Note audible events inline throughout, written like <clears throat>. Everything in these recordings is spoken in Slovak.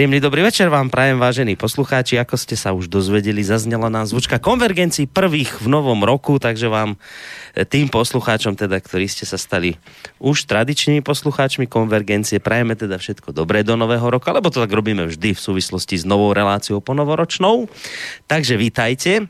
Príjemný dobrý večer vám prajem, vážení poslucháči. Ako ste sa už dozvedeli, zaznela nám zvučka konvergencií prvých v novom roku, takže vám e, tým poslucháčom, teda, ktorí ste sa stali už tradičnými poslucháčmi konvergencie, prajeme teda všetko dobré do nového roka, lebo to tak robíme vždy v súvislosti s novou reláciou ponovoročnou. Takže vítajte.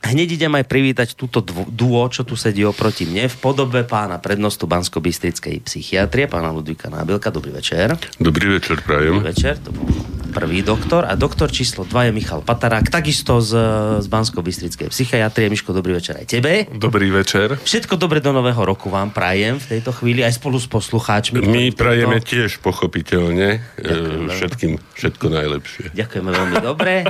Hneď idem aj privítať túto duo, čo tu sedí oproti mne, v podobe pána prednostu Bansko-Bystrickej psychiatrie, pána Ludvíka Nábilka. Dobrý večer. Dobrý večer, prajem. Dobrý večer, to bol prvý doktor. A doktor číslo 2 je Michal Patarák, takisto z, z Bansko-Bystrickej psychiatrie. Miško, dobrý večer aj tebe. Dobrý večer. Všetko dobre do nového roku vám prajem v tejto chvíli, aj spolu s poslucháčmi. My prajeme tiež pochopiteľne Ďakujem všetkým všetko najlepšie. Ďakujeme veľmi dobre.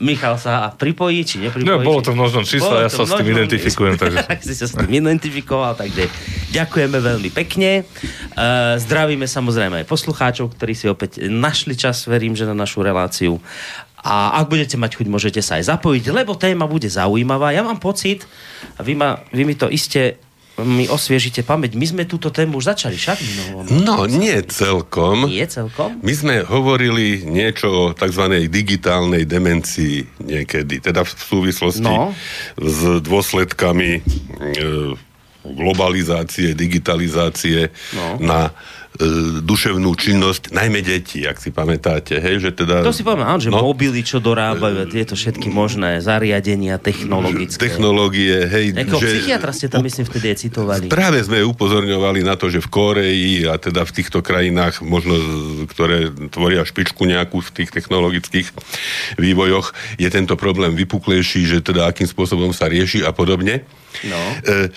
Michal sa pripojí, či nepripojí. No, bolo to v množnom čísle, ja sa s tým identifikujem. Takže... <laughs> si sa s tým identifikoval, takže ďakujeme veľmi pekne. Uh, zdravíme samozrejme aj poslucháčov, ktorí si opäť našli čas, verím, že na našu reláciu. A ak budete mať chuť, môžete sa aj zapojiť, lebo téma bude zaujímavá. Ja mám pocit, a vy, ma, vy mi to iste mi osviežite pamäť. My sme túto tému už začali, však? No, nie celkom. Nie celkom? My sme hovorili niečo o tzv. digitálnej demencii niekedy, teda v súvislosti no. s dôsledkami e, globalizácie, digitalizácie no. na duševnú činnosť, najmä deti, ak si pamätáte, hej, že teda... To si pamätám, že no, mobily, čo dorábajú, tieto všetky možné zariadenia technologické. Technológie, hej. Jakého že, psychiatra ste tam, myslím, vtedy aj citovali. Práve sme upozorňovali na to, že v Koreji a teda v týchto krajinách, možno, ktoré tvoria špičku nejakú v tých technologických vývojoch, je tento problém vypuklejší, že teda akým spôsobom sa rieši a podobne. No. E,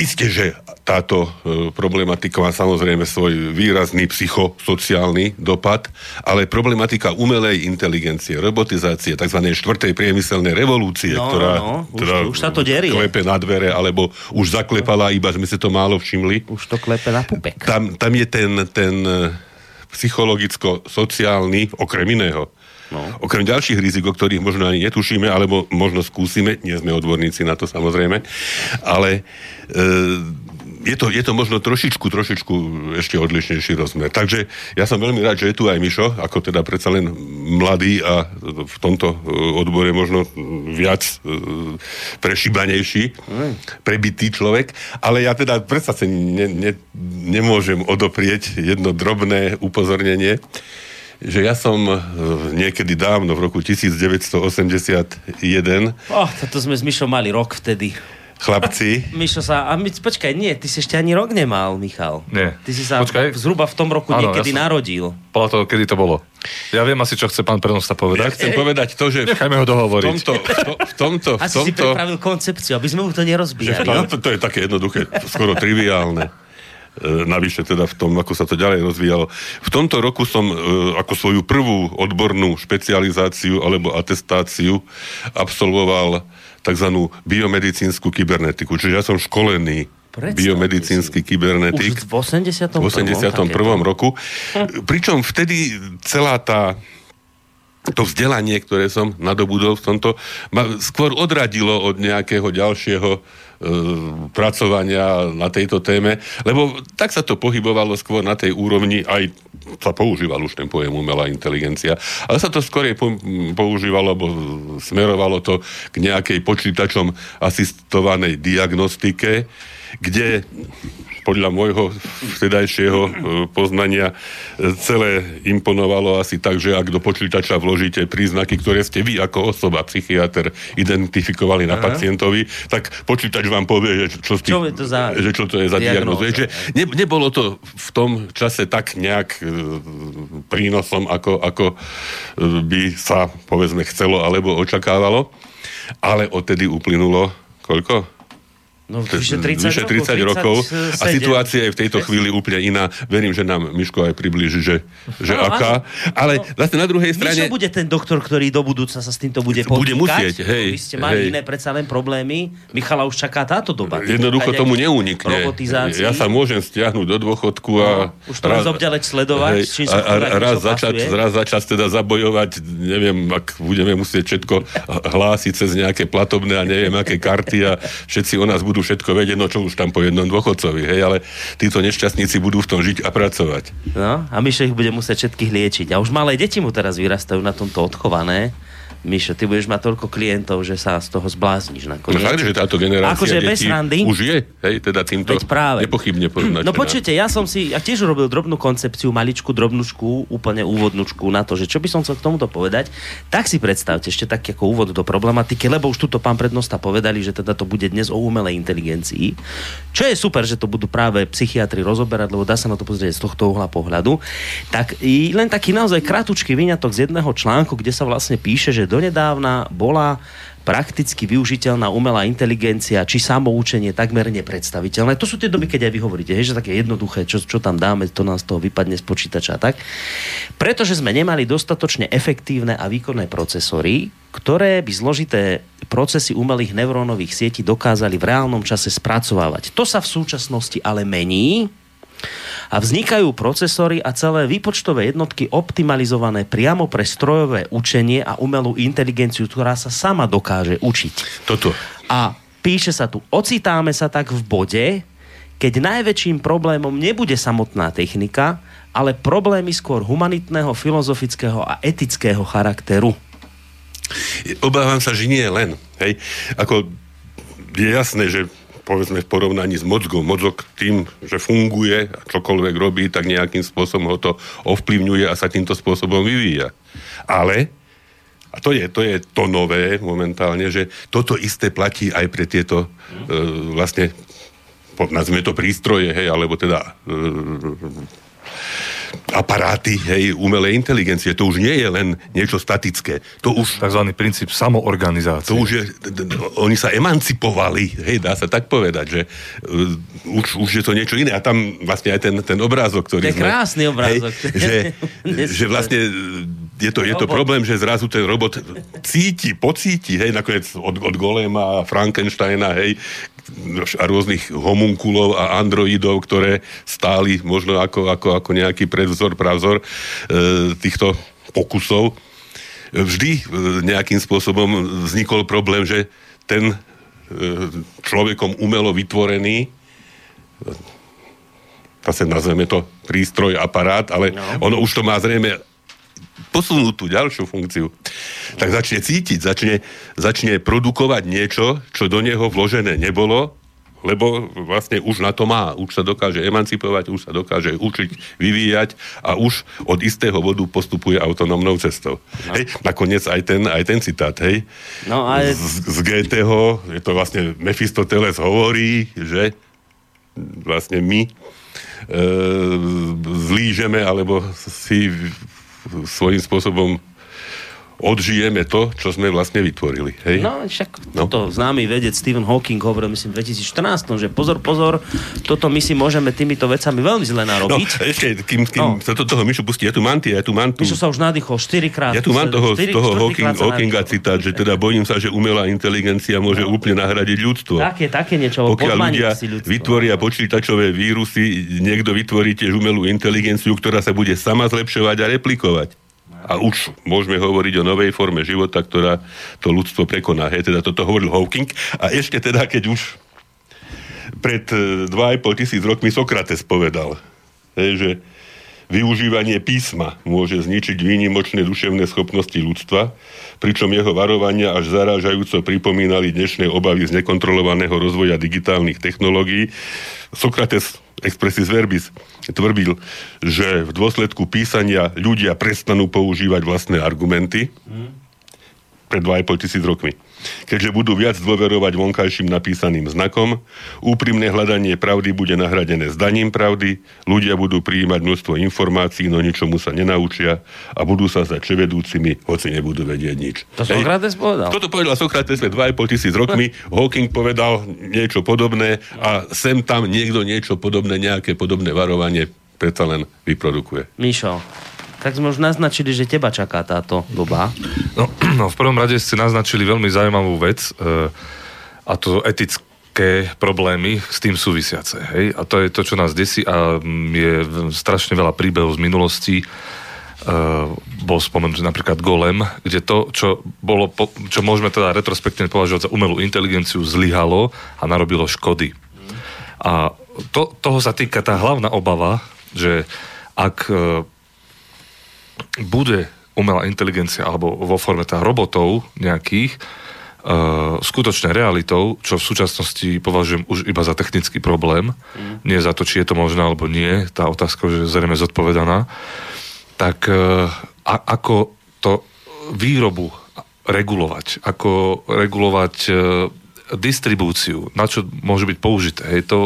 Isté, že táto e, problematika má samozrejme svoj výrazný psychosociálny dopad, ale problematika umelej inteligencie, robotizácie, tzv. štvrtej priemyselnej revolúcie, no, ktorá, no, no. Už, ktorá už sa to derie. klepe na dvere, alebo už zaklepala, iba sme si to málo všimli. Už to klepe na pupek. Tam, tam je ten, ten e, psychologicko-sociálny, okrem iného, No. Okrem ďalších rizik, o ktorých možno ani netušíme, alebo možno skúsime, nie sme odborníci na to samozrejme, ale e, je to, je to možno trošičku, trošičku ešte odlišnejší rozmer. Takže ja som veľmi rád, že je tu aj Mišo, ako teda predsa len mladý a v tomto e, odbore možno viac e, prešibanejší, prebitý človek, ale ja teda predsa sa ne, ne, nemôžem odoprieť jedno drobné upozornenie, že ja som e, niekedy dávno, v roku 1981... Oh, to sme s Mišom mali rok vtedy. Chlapci. <laughs> Mišo sa, a my, počkaj, nie, ty si ešte ani rok nemal, Michal. Nie. Ty si sa počkaj. zhruba v tom roku ano, niekedy ja som, narodil. Podľa toho, kedy to bolo. Ja viem asi, čo chce pán prenosta povedať. Ja chcem povedať to, že... Nechajme ho dohovoriť. V tomto... V, to, v tomto v asi tomto, si pripravil koncepciu, aby sme mu to nerozbíjali. Že, to, to je také jednoduché, skoro triviálne. E, navyše teda v tom, ako sa to ďalej rozvíjalo. V tomto roku som e, ako svoju prvú odbornú špecializáciu alebo atestáciu absolvoval tzv. biomedicínsku kybernetiku. Čiže ja som školený biomedicínsky kybernetik. Už v 81. V 81. roku. <laughs> Pričom vtedy celá tá to vzdelanie, ktoré som nadobudol v tomto, ma skôr odradilo od nejakého ďalšieho e, pracovania na tejto téme, lebo tak sa to pohybovalo skôr na tej úrovni, aj sa používal už ten pojem umelá inteligencia, ale sa to skôr po, používalo, alebo smerovalo to k nejakej počítačom asistovanej diagnostike, kde podľa môjho vtedajšieho e, poznania e, celé imponovalo asi tak, že ak do počítača vložíte príznaky, ktoré ste vy ako osoba, psychiatr, identifikovali na Aha. pacientovi, tak počítač vám povie, že čo, čo, je, to za... že čo to je za diagnózu. Že ne, nebolo to v tom čase tak nejak e, prínosom, ako, ako by sa povedzme chcelo alebo očakávalo, ale odtedy uplynulo koľko? No, vyše 30, vyše 30 rokov, 30, a situácia je v tejto chvíli úplne iná. Verím, že nám Miško aj približí, že, že no, aká. Ale no, zase na druhej strane... Čo bude ten doktor, ktorý do budúca sa s týmto bude potýkať? Bude musieť, hej. Vy ste mali hej. iné predsa len problémy. Michala už čaká táto doba. Jednoducho tomu neunikne. Ja sa môžem stiahnuť do dôchodku a... No, už to raz, obďaleč sledovať, hej, čím sa a, a, raz, začať, raz začať teda zabojovať, neviem, ak budeme musieť všetko hlásiť cez nejaké platobné a neviem aké karty a všetci o nás budú budú všetko vedieť, no čo už tam po jednom dôchodcovi, hej, ale títo nešťastníci budú v tom žiť a pracovať. No, a Mišo ich bude musieť všetkých liečiť. A už malé deti mu teraz vyrastajú na tomto odchované. Mišo, ty budeš mať toľko klientov, že sa z toho zblázniš No nakoniec. fakt, že táto generácia Akože bez randy. už je, hej, teda týmto Veď práve. nepochybne poznačená. No počujete, ja som si, ja tiež urobil drobnú koncepciu, maličku, drobnučku, úplne úvodnučku na to, že čo by som chcel k tomuto povedať. Tak si predstavte ešte tak ako úvod do problematiky, lebo už tuto pán prednosta povedali, že teda to bude dnes o umelej inteligencii. Čo je super, že to budú práve psychiatri rozoberať, lebo dá sa na to pozrieť z tohto uhla pohľadu. Tak i len taký naozaj kratučký vyňatok z jedného článku, kde sa vlastne píše, že donedávna bola prakticky využiteľná umelá inteligencia či samoučenie takmer nepredstaviteľné. To sú tie doby, keď aj vy hovoríte, hej, že také jednoduché, čo, čo tam dáme, to nás toho vypadne z počítača tak. Pretože sme nemali dostatočne efektívne a výkonné procesory, ktoré by zložité procesy umelých neurónových sietí dokázali v reálnom čase spracovávať. To sa v súčasnosti ale mení, a vznikajú procesory a celé výpočtové jednotky optimalizované priamo pre strojové učenie a umelú inteligenciu, ktorá sa sama dokáže učiť. Toto. A píše sa tu, ocitáme sa tak v bode, keď najväčším problémom nebude samotná technika, ale problémy skôr humanitného, filozofického a etického charakteru. Obávam sa, že nie len. Hej. Ako je jasné, že povedzme v porovnaní s mozgom, mozog tým, že funguje a čokoľvek robí, tak nejakým spôsobom ho to ovplyvňuje a sa týmto spôsobom vyvíja. Ale a to je, to je to nové momentálne, že toto isté platí aj pre tieto e, vlastne nazvime to prístroje, hej, alebo teda e, aparáty, hej, umelej inteligencie. To už nie je len niečo statické. To už Takzvaný princíp samoorganizácie. to už je, oni sa emancipovali, hej, dá sa tak povedať, že uh, už, už je to niečo iné. A tam vlastne aj ten, ten obrázok, ktorý To je krásny obrázok. Hej, <laughs> že, že vlastne uh, je to, je to problém, že zrazu ten robot cíti, pocíti, hej, nakoniec od, od Golema, Frankensteina, hej, a rôznych homunkulov a androidov, ktoré stáli možno ako, ako, ako nejaký predvzor, pravzor e, týchto pokusov vždy e, nejakým spôsobom vznikol problém, že ten e, človekom umelo vytvorený zase nazveme to prístroj, aparát, ale no. ono už to má zrejme posunúť tú ďalšiu funkciu, tak začne cítiť, začne, začne produkovať niečo, čo do neho vložené nebolo, lebo vlastne už na to má, už sa dokáže emancipovať, už sa dokáže učiť, vyvíjať a už od istého bodu postupuje autonómnou cestou. No. Hej, nakoniec aj ten, aj ten citát, hej, No a je- z, z GTho, je to vlastne Mefistoteles hovorí, že vlastne my e, zlížeme alebo si svojím spôsobom odžijeme to, čo sme vlastne vytvorili. Hej? No, však No. no. to známy vedec Stephen Hawking hovoril, myslím, v 2014, že pozor, pozor, toto my si môžeme týmito vecami veľmi zle No, narobiť. ešte, kým, kým No. sa do toho Mišu pustí, ja tu mám tie, ja tu mám tu... Myšo sa už nadýchol 4 krát. Ja tu mám toho, z toho Hawking, Hawkinga citát, že teda bojím sa, že umelá inteligencia môže úplne nahradiť ľudstvo. Také, také niečo, Pokiaľ ľudia vytvoria počítačové vírusy, niekto vytvorí tiež umelú inteligenciu, ktorá sa bude sama zlepšovať a replikovať. A už môžeme hovoriť o novej forme života, ktorá to ľudstvo prekoná. Hej, teda toto hovoril Hawking. A ešte teda, keď už pred e, 2,5 tisíc rokmi Sokrates povedal, hej, že využívanie písma môže zničiť výnimočné duševné schopnosti ľudstva, pričom jeho varovania až zarážajúco pripomínali dnešné obavy z nekontrolovaného rozvoja digitálnych technológií. Sokrates expressis verbis tvrdil, že v dôsledku písania ľudia prestanú používať vlastné argumenty pred 2,5 tisíc rokmi. Keďže budú viac dôverovať vonkajším napísaným znakom, úprimné hľadanie pravdy bude nahradené zdaním pravdy, ľudia budú prijímať množstvo informácií, no ničomu sa nenaučia a budú sa za čevedúcimi, hoci nebudú vedieť nič. To Sokrates povedal. Toto povedal Sokrates pred 2,5 tisíc rokmi, Hawking povedal niečo podobné a sem tam niekto niečo podobné, nejaké podobné varovanie predsa len vyprodukuje. Mišo, tak sme už naznačili, že teba čaká táto doba. No, <clears throat> no, v prvom rade ste naznačili veľmi zaujímavú vec e, a to etické problémy s tým súvisiace. Hej? A to je to, čo nás desí a mm, je strašne veľa príbehov z minulosti, bol spomenutý napríklad Golem, kde to, čo, bolo, čo môžeme teda retrospektívne považovať za umelú inteligenciu, zlyhalo a narobilo škody. A to, toho sa týka tá hlavná obava, že ak e, bude umelá inteligencia alebo vo forme tá robotov nejakých, uh, skutočne realitou, čo v súčasnosti považujem už iba za technický problém, mm. nie za to, či je to možné alebo nie, tá otázka už je zrejme zodpovedaná, tak uh, a, ako to výrobu regulovať, ako regulovať uh, distribúciu, na čo môže byť použité. Je to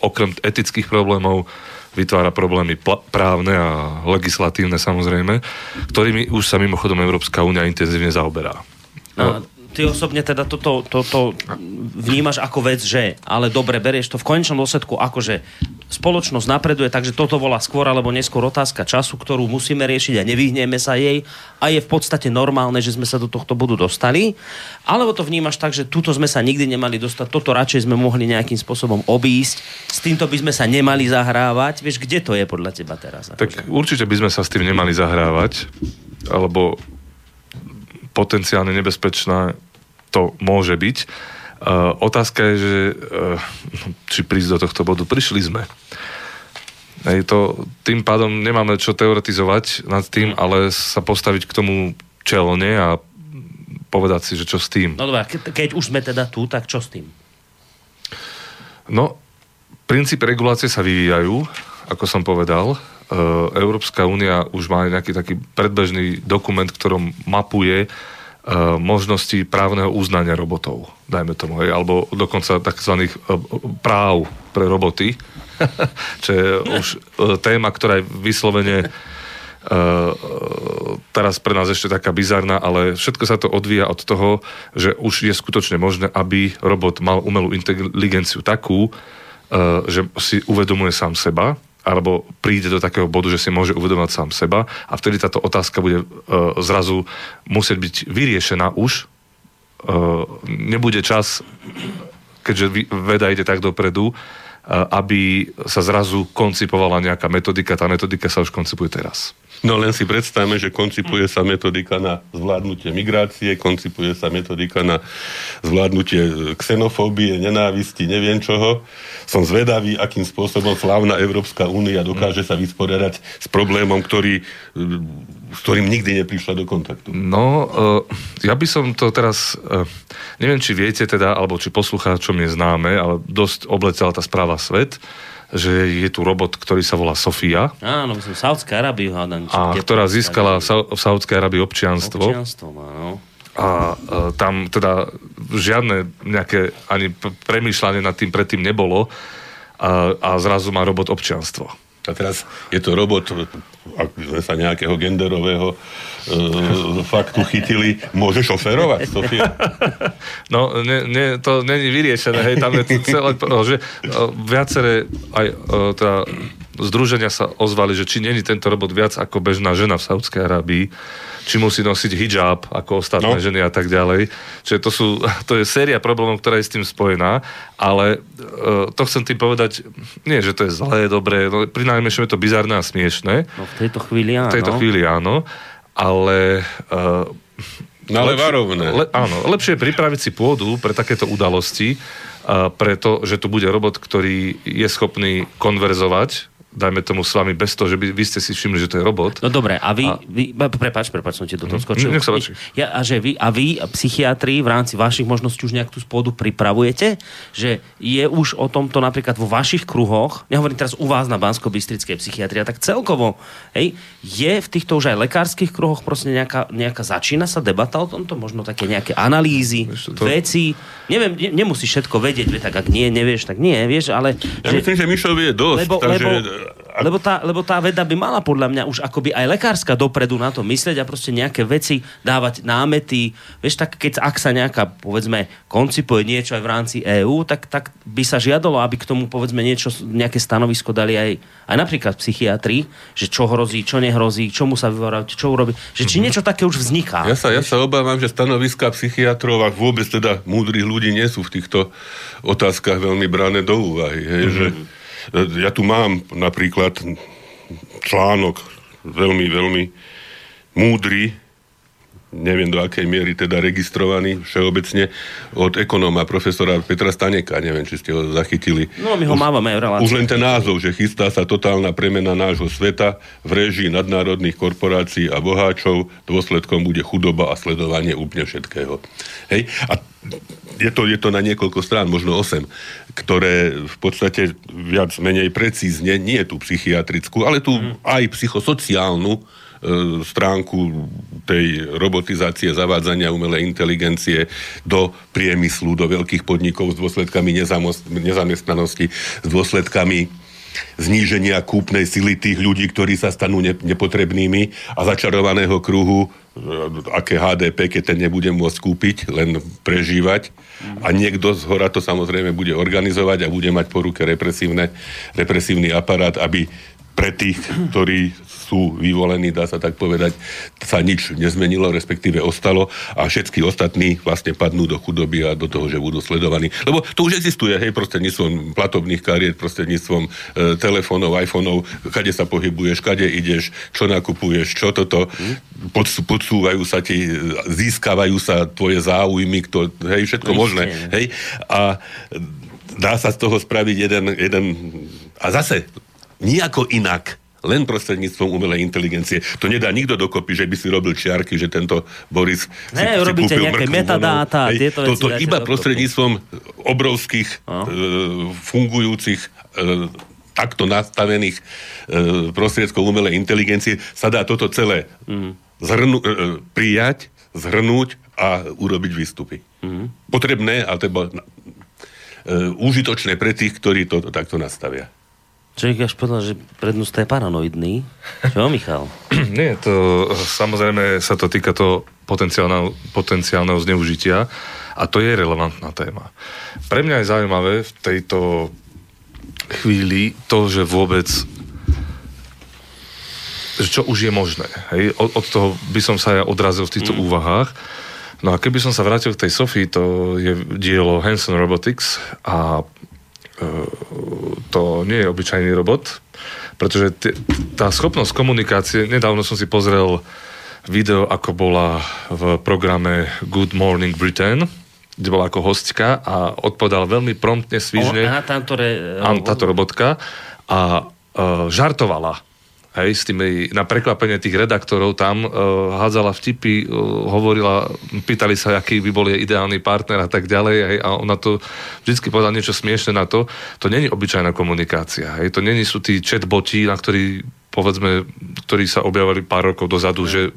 okrem etických problémov vytvára problémy právne a legislatívne samozrejme, ktorými už sa mimochodom Európska únia intenzívne zaoberá. No, ty osobne teda toto, toto vnímaš ako vec, že ale dobre, berieš to v konečnom dôsledku ako, že spoločnosť napreduje, takže toto volá skôr alebo neskôr otázka času, ktorú musíme riešiť a nevyhneme sa jej a je v podstate normálne, že sme sa do tohto bodu dostali. Alebo to vnímaš tak, že túto sme sa nikdy nemali dostať, toto radšej sme mohli nejakým spôsobom obísť, s týmto by sme sa nemali zahrávať. Vieš, kde to je podľa teba teraz? Tak akože? určite by sme sa s tým nemali zahrávať, alebo potenciálne nebezpečná to môže byť. Uh, otázka je, že uh, či prísť do tohto bodu. Prišli sme. Hej, to, tým pádom nemáme čo teoretizovať nad tým, mm. ale sa postaviť k tomu čelne a povedať si, že čo s tým. No dobré, ke- keď už sme teda tu, tak čo s tým? No, princípy regulácie sa vyvíjajú, ako som povedal. Uh, Európska únia už má nejaký taký predbežný dokument, ktorom mapuje uh, možnosti právneho uznania robotov, dajme tomu, hej, alebo dokonca tzv. Uh, práv pre roboty, <laughs> čo je už téma, ktorá je vyslovene teraz pre nás ešte taká bizarná, ale všetko sa to odvíja od toho, že už je skutočne možné, aby robot mal umelú inteligenciu takú, že si uvedomuje sám seba, alebo príde do takého bodu, že si môže uvedomať sám seba a vtedy táto otázka bude uh, zrazu musieť byť vyriešená už. Uh, nebude čas, keďže veda ide tak dopredu, uh, aby sa zrazu koncipovala nejaká metodika. Tá metodika sa už koncipuje teraz. No len si predstavme, že koncipuje sa metodika na zvládnutie migrácie, koncipuje sa metodika na zvládnutie xenofóbie, nenávisti, neviem čoho. Som zvedavý, akým spôsobom slávna Európska únia dokáže sa vysporiadať s problémom, ktorý, s ktorým nikdy neprišla do kontaktu. No, ja by som to teraz, neviem, či viete teda, alebo či poslucháčom je známe, ale dosť obletela tá správa svet, že je tu robot, ktorý sa volá Sofia. Áno, myslím, Saudské Arabii hádam. A ktorá získala v Saudskej Arabii občianstvo. Občianstvo má, no. A e, tam teda žiadne nejaké ani premýšľanie nad tým predtým nebolo a, a zrazu má robot občianstvo. A teraz je to robot, ak sme sa nejakého genderového e, faktu chytili, môže šoferovať, Sofia? <laughs> No, ne, ne, to není vyriešené, hej, tam je celé, že e, viaceré aj e, teda, združenia sa ozvali, že či není tento robot viac ako bežná žena v Saudskej Arábii, či musí nosiť hijab ako ostatné no. ženy a tak ďalej. Čiže to, sú, <laughs> to je séria problémov, ktorá je s tým spojená, ale uh, to chcem tým povedať, nie, že to je zlé, dobré, no, pri najmenšom je to bizarné a smiešné. No v tejto chvíli áno. V tejto chvíli áno, ale... Uh, No ale lepšie, varovné. Le, áno, lepšie je pripraviť si pôdu pre takéto udalosti, uh, preto, že tu bude robot, ktorý je schopný konverzovať dajme tomu s vami bez toho, že by, vy ste si všimli, že to je robot. No dobre, a vy, a... vy prepáč, prepáč, som ti do toho mhm. skočil. Nech sa páči. Ja, a, že vy, a vy, psychiatri, v rámci vašich možností už nejak tú spôdu pripravujete? Že je už o tomto napríklad vo vašich kruhoch, nehovorím teraz u vás na bansko bystrickej psychiatrii, tak celkovo, hej, je v týchto už aj lekárskych kruhoch proste nejaká, nejaká začína sa debata o tomto, možno také nejaké analýzy, to... veci, neviem, ne, nemusíš všetko vedieť, tak ak nie, nevieš, tak nie, vieš, ale... Ja že, myslím, že Mišo vie dosť, lebo, takže... Lebo, lebo tá, lebo tá veda by mala podľa mňa už akoby aj lekárska dopredu na to myslieť a proste nejaké veci dávať námety. Vieš, tak keď ak sa nejaká, povedzme, koncipuje niečo aj v rámci EÚ, tak, tak by sa žiadalo, aby k tomu, povedzme, niečo, nejaké stanovisko dali aj, aj napríklad psychiatri, že čo hrozí, čo nehrozí, čomu sa vyvorať, čo urobiť. Že či mhm. niečo také už vzniká. Ja sa, ja sa obávam, že stanoviska psychiatrov a vôbec teda múdrych ľudí nie sú v týchto otázkach veľmi brané do úvahy. Hej, mm-hmm. že ja tu mám napríklad článok veľmi, veľmi múdry neviem do akej miery teda registrovaný všeobecne od ekonóma profesora Petra Staneka, neviem, či ste ho zachytili. No, my ho mávame v relácii. Už len ten názov, že chystá sa totálna premena nášho sveta v režii nadnárodných korporácií a boháčov, dôsledkom bude chudoba a sledovanie úplne všetkého. Hej? A je to, je to na niekoľko strán, možno 8, ktoré v podstate viac menej precízne, nie tú psychiatrickú, ale tú mm. aj psychosociálnu E, stránku tej robotizácie, zavádzania umelej inteligencie do priemyslu, do veľkých podnikov s dôsledkami nezamestnanosti, s dôsledkami zníženia kúpnej sily tých ľudí, ktorí sa stanú nepotrebnými a začarovaného kruhu, aké HDP, keď ten nebude môcť kúpiť, len prežívať. A niekto z hora to samozrejme bude organizovať a bude mať po ruke represívny aparát, aby pre tých, ktorí sú vyvolení, dá sa tak povedať, sa nič nezmenilo, respektíve ostalo a všetky ostatní vlastne padnú do chudoby a do toho, že budú sledovaní. Lebo to už existuje, hej, prostredníctvom platobných kariet, prostredníctvom e, telefónov, iPhoneov, kade sa pohybuješ, kade ideš, čo nakupuješ, čo toto, pod, podsúvajú sa ti, získavajú sa tvoje záujmy, kto, hej, všetko Ešte. možné, hej. A dá sa z toho spraviť jeden, jeden a zase, nejako inak len prostredníctvom umelej inteligencie. To nedá nikto dokopy, že by si robil čiarky, že tento Boris si, ne, si robíte kúpil nejaké metadáta. Hej, tieto toto iba prostredníctvom obrovských no. e, fungujúcich e, takto nastavených e, prostriedkov umelej inteligencie sa dá toto celé mm. zhrnu, e, prijať, zhrnúť a urobiť výstupy. Mm. Potrebné, ale to e, užitočné pre tých, ktorí to takto nastavia. Človek až povedal, že prednost je paranoidný. Čo, Michal? <clears throat> Nie, to samozrejme sa to týka toho potenciálneho, potenciálneho zneužitia a to je relevantná téma. Pre mňa je zaujímavé v tejto chvíli to, že vôbec že čo už je možné. Hej? Od, od toho by som sa ja odrazil v týchto mm. úvahách. No a keby som sa vrátil k tej Sofii, to je dielo Hanson Robotics a to nie je obyčajný robot, pretože t- tá schopnosť komunikácie, nedávno som si pozrel video, ako bola v programe Good Morning Britain, kde bola ako hostka a odpovedal veľmi promptne, svižne. Aha, táto, re... táto robotka a uh, žartovala hej, s tými, na prekvapenie tých redaktorov tam uh, hádzala vtipy, uh, hovorila, pýtali sa, aký by bol jej ideálny partner a tak ďalej, hej, a ona to vždy povedala niečo smiešne na to. To není obyčajná komunikácia, hej, to není sú tí chatboti, na ktorí povedzme, ktorí sa objavili pár rokov dozadu, že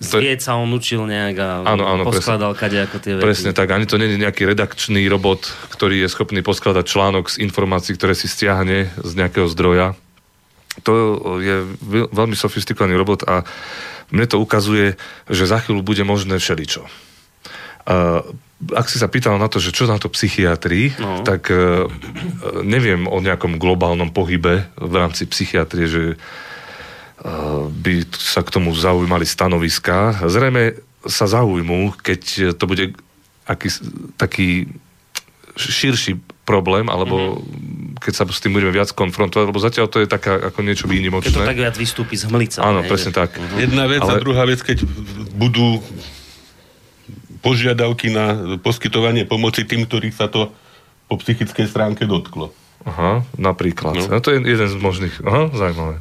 to sa on učil nejak a áno, áno, poskladal presne, ako tie veci. Presne tak, ani to nie je nejaký redakčný robot, ktorý je schopný poskladať článok z informácií, ktoré si stiahne z nejakého zdroja to je veľmi sofistikovaný robot a mne to ukazuje, že za chvíľu bude možné všeličo. Uh, ak si sa pýtal na to, že čo na to psychiatrii, no. tak uh, neviem o nejakom globálnom pohybe v rámci psychiatrie, že uh, by sa k tomu zaujímali stanoviska. Zrejme sa zaujmú, keď to bude aký, taký širší problém, alebo mm-hmm keď sa s tým budeme viac konfrontovať, lebo zatiaľ to je taká ako niečo výnimočné. Keď to tak viac vystúpi z hmlica. Áno, presne tak. Uh-huh. Jedna vec Ale... a druhá vec, keď budú požiadavky na poskytovanie pomoci tým, ktorých sa to po psychickej stránke dotklo. Aha, napríklad. No. no to je jeden z možných. Aha, zaujímavé.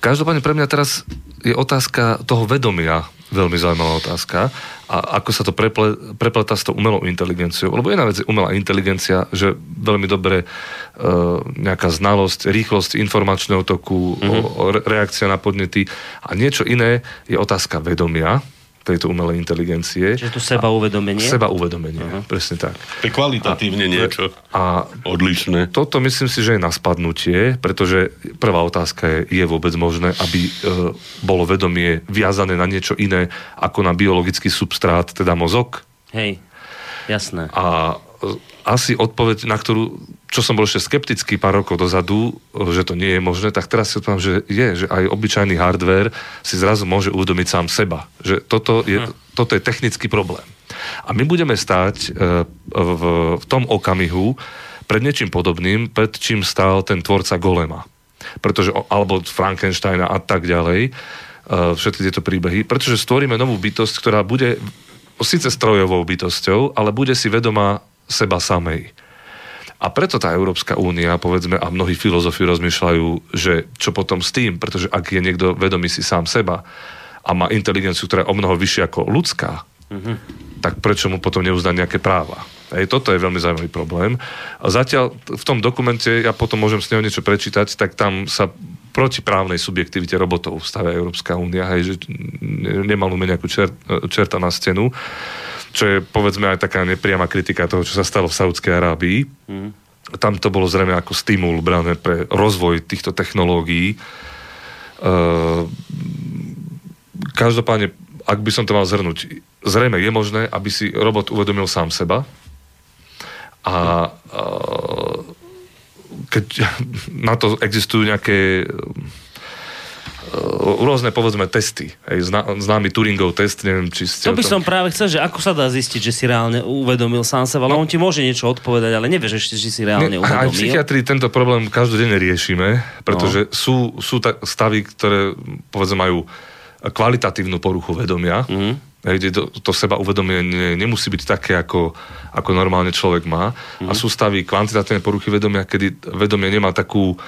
Každopádne pre mňa teraz je otázka toho vedomia veľmi zaujímavá otázka. A ako sa to preple, prepletá s tou umelou inteligenciou? Lebo jedna vec je umelá inteligencia, že veľmi dobre e, nejaká znalosť, rýchlosť informačného toku, mm-hmm. o, o reakcia na podnety. A niečo iné je otázka vedomia tejto umelej inteligencie. Čiže to seba uvedomenie? Seba uvedomenie, uh-huh. presne tak. To je kvalitatívne a, niečo a odlišné. Toto myslím si, že je na spadnutie, pretože prvá otázka je, je vôbec možné, aby e, bolo vedomie viazané na niečo iné ako na biologický substrát, teda mozog? Hej, jasné. A e, asi odpoveď, na ktorú, čo som bol ešte skeptický pár rokov dozadu, že to nie je možné, tak teraz si odpoviem, že je, že aj obyčajný hardware si zrazu môže uvedomiť sám seba. Že toto je, hm. toto je technický problém. A my budeme stáť e, v, v tom okamihu pred niečím podobným, pred čím stál ten tvorca Golema. pretože, alebo Frankensteina a tak ďalej, uh, všetky tieto príbehy, pretože stvoríme novú bytosť, ktorá bude síce strojovou bytosťou, ale bude si vedomá seba samej. A preto tá Európska únia, povedzme, a mnohí filozofi rozmýšľajú, že čo potom s tým, pretože ak je niekto vedomý si sám seba a má inteligenciu, ktorá je o mnoho vyššia ako ľudská, mm-hmm. tak prečo mu potom neuznať nejaké práva? Hej, toto je veľmi zaujímavý problém. A zatiaľ v tom dokumente, ja potom môžem s neho niečo prečítať, tak tam sa proti právnej subjektivite robotov stavia Európska únia, hej, že nemalujeme nejakú čer, čerta na stenu čo je povedzme aj taká nepriama kritika toho, čo sa stalo v Saudskej Arábii. Mm. Tam to bolo zrejme ako stimul brané pre rozvoj týchto technológií. Uh, každopádne, ak by som to mal zhrnúť, zrejme je možné, aby si robot uvedomil sám seba a uh, keď <laughs> na to existujú nejaké rôzne, povedzme, testy. Hej, zná, známy Turingov test, neviem, či ste... To by tom... som práve chcel, že ako sa dá zistiť, že si reálne uvedomil sám seba, no, on ti môže niečo odpovedať, ale nevieš ešte, že si reálne ne, uvedomil. Aj v psychiatrii tento problém každodenne riešime, pretože no. sú, sú ta, stavy, ktoré, povedzme, majú kvalitatívnu poruchu vedomia, mm. Hej, to, to seba uvedomenie nemusí byť také, ako, ako normálne človek má. Mm. A sú stavy kvantitatívne poruchy vedomia, kedy vedomie nemá takú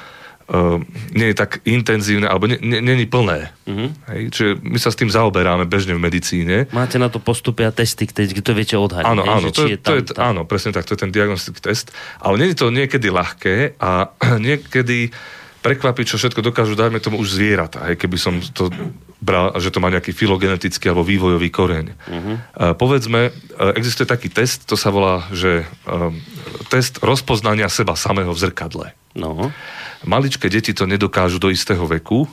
uh, nie je tak intenzívne, alebo není plné. Uh-huh. Hej? Čiže my sa s tým zaoberáme bežne v medicíne. Máte na to postupy a testy, kde to viete odhaliť. Áno, áno, to, je, to je, tam. áno, presne tak, to je ten diagnostický test. Ale je to niekedy ľahké a <clears throat> niekedy prekvapí, čo všetko dokážu, dajme tomu už zvieratá, hej, keby som to bral, že to má nejaký filogenetický alebo vývojový koreň. Uh-huh. Uh, povedzme, uh, existuje taký test, to sa volá, že uh, test rozpoznania seba samého v zrkadle. No. Maličké deti to nedokážu do istého veku,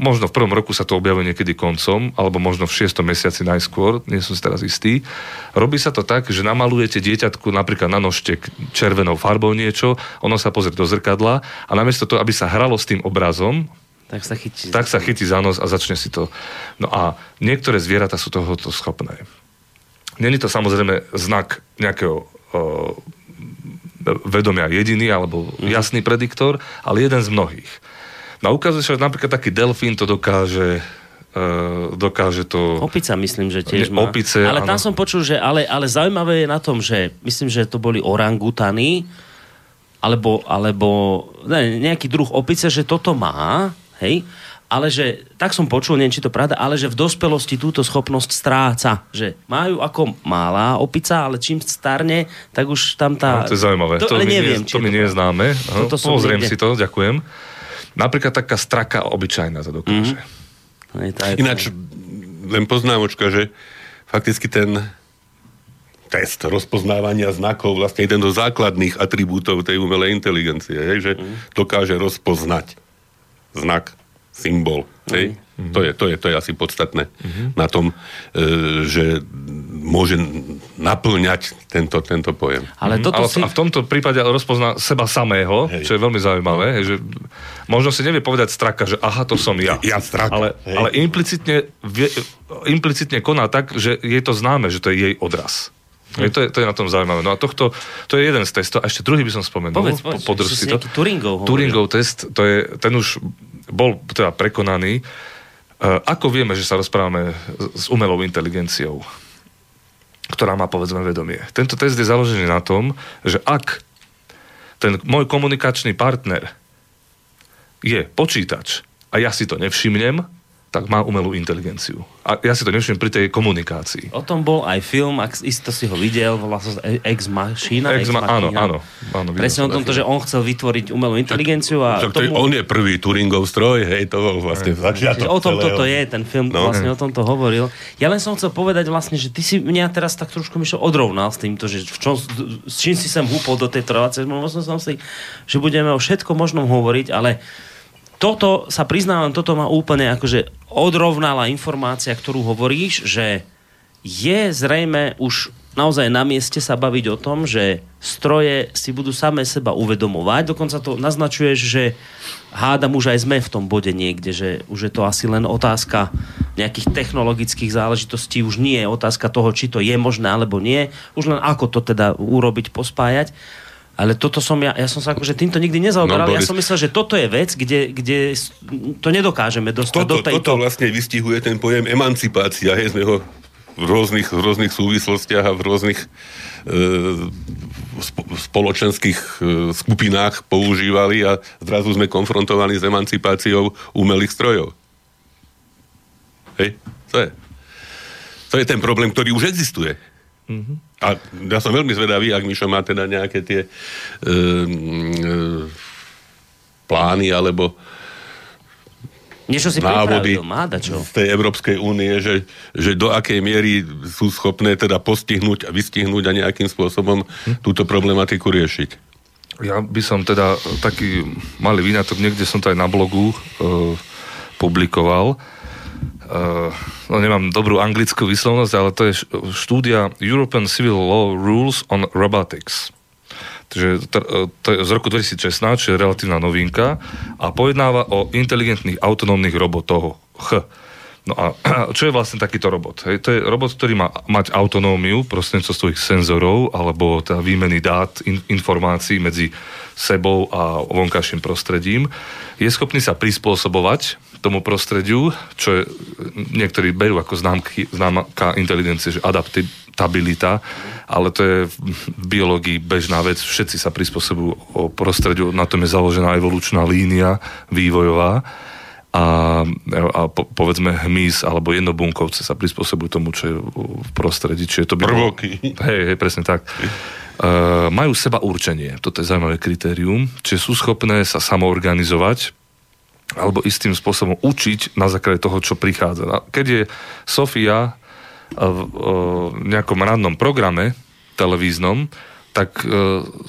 možno v prvom roku sa to objavuje niekedy koncom, alebo možno v šiestom mesiaci najskôr, nie som si teraz istý. Robí sa to tak, že namalujete dieťatku napríklad na nožtek červenou farbou niečo, ono sa pozrie do zrkadla a namiesto toho, aby sa hralo s tým obrazom, tak sa chytí, tak sa chytí za nos a začne si to. No a niektoré zvieratá sú tohoto schopné. Není to samozrejme znak nejakého uh, vedomia jediný alebo mhm. jasný prediktor, ale jeden z mnohých. No a ukazuje sa, že napríklad taký delfín to dokáže uh, dokáže to... Opica myslím, že tiež má. Opice, ale tam som počul, že ale, ale zaujímavé je na tom, že myslím, že to boli orangutany, alebo, alebo ne, nejaký druh opice, že toto má, hej, ale že, tak som počul, neviem, či to pravda, ale že v dospelosti túto schopnosť stráca. Že majú ako malá opica, ale čím starne, tak už tam tá... No, to je zaujímavé. To, to mi neviem, nie, to mi nie je známe. Pozriem niekde... si to, ďakujem. Napríklad taká straka obyčajná to dokáže. Mm-hmm. Ináč, len poznámočka, že fakticky ten test rozpoznávania znakov, vlastne jeden do základných atribútov tej umelej inteligencie, je, že mm. dokáže rozpoznať znak symbol. Hej? Mm-hmm. To, je, to, je, to je asi podstatné mm-hmm. na tom, e, že môže naplňať tento, tento pojem. Ale, toto ale si... a v tomto prípade rozpozná seba samého, hej. čo je veľmi zaujímavé, hej, že možno si nevie povedať straka, že aha, to som ja. Ja straka. Ale, ale implicitne, vie, implicitne koná tak, že je to známe, že to je jej odraz. Hm. To, je, to je na tom zaujímavé. No a tohto, to je jeden z testov. A ešte druhý by som spomenul. Povedz, povedz, po, si to. Turingov Turingov test, to je, ten už bol teda prekonaný. E, ako vieme, že sa rozprávame s umelou inteligenciou, ktorá má povedzme vedomie? Tento test je založený na tom, že ak ten môj komunikačný partner je počítač a ja si to nevšimnem, tak má umelú inteligenciu. A ja si to nevšimnem pri tej komunikácii. O tom bol aj film, ak isto si ho videl, vlastne Ex Machina. Ex, ma- áno, áno, áno. Presne o tomto, že on chcel vytvoriť umelú inteligenciu a... Však tomu... on je prvý Turingov stroj, hej, to bol vlastne začiatok O tom toto je, ten film no. vlastne o tomto hovoril. Ja len som chcel povedať vlastne, že ty si mňa teraz tak trošku Mišo odrovnal s týmto, že v čom, s čím si sem húpol do tej relácie. Možno som si, že budeme o všetko možnom hovoriť, ale toto sa priznávam, toto ma úplne akože odrovnala informácia, ktorú hovoríš, že je zrejme už naozaj na mieste sa baviť o tom, že stroje si budú samé seba uvedomovať. Dokonca to naznačuješ, že hádam už aj sme v tom bode niekde, že už je to asi len otázka nejakých technologických záležitostí, už nie je otázka toho, či to je možné alebo nie, už len ako to teda urobiť, pospájať. Ale toto som ja, ja som sa akože týmto nikdy nezaoberal. No, ja som myslel, že toto je vec, kde, kde to nedokážeme dostať do Toto, tejto... toto vlastne vystihuje ten pojem emancipácia. Hej, sme ho v rôznych, v rôznych súvislostiach a v rôznych e, spo, spoločenských e, skupinách používali a zrazu sme konfrontovaní s emancipáciou umelých strojov. Hej, to je. To je ten problém, ktorý už existuje. Mm-hmm. A ja som veľmi zvedavý, ak Mišo má teda nejaké tie e, e, plány alebo Niečo si návody má dačo. z tej Európskej únie, že, že do akej miery sú schopné teda postihnúť a vystihnúť a nejakým spôsobom túto problematiku riešiť. Ja by som teda taký malý výňatok, niekde som to aj na blogu e, publikoval. E, no nemám dobrú anglickú výslovnosť, ale to je štúdia European Civil Law Rules on Robotics. Takže to, to je z roku 2016, čo je relatívna novinka a pojednáva o inteligentných autonómnych robotoch. No a <clears throat> čo je vlastne takýto robot? Hej, to je robot, ktorý má mať autonómiu prostredníctvom svojich senzorov alebo teda výmeny dát, in, informácií medzi sebou a vonkajším prostredím. Je schopný sa prispôsobovať tomu prostrediu, čo je, niektorí berú ako známky, známka inteligencie, že adaptabilita, ale to je v biológii bežná vec. Všetci sa prispôsobujú o prostrediu, na tom je založená evolučná línia vývojová a, a po, povedzme hmyz alebo jednobunkovce sa prispôsobujú tomu, čo je v prostredí. Čiže to by bolo- Prvoky. Hej, hej, presne tak. Uh, majú seba určenie, toto je zaujímavé kritérium, čiže sú schopné sa samoorganizovať alebo istým spôsobom učiť na základe toho, čo prichádza. A Keď je Sofia uh, v uh, nejakom rannom programe televíznom, tak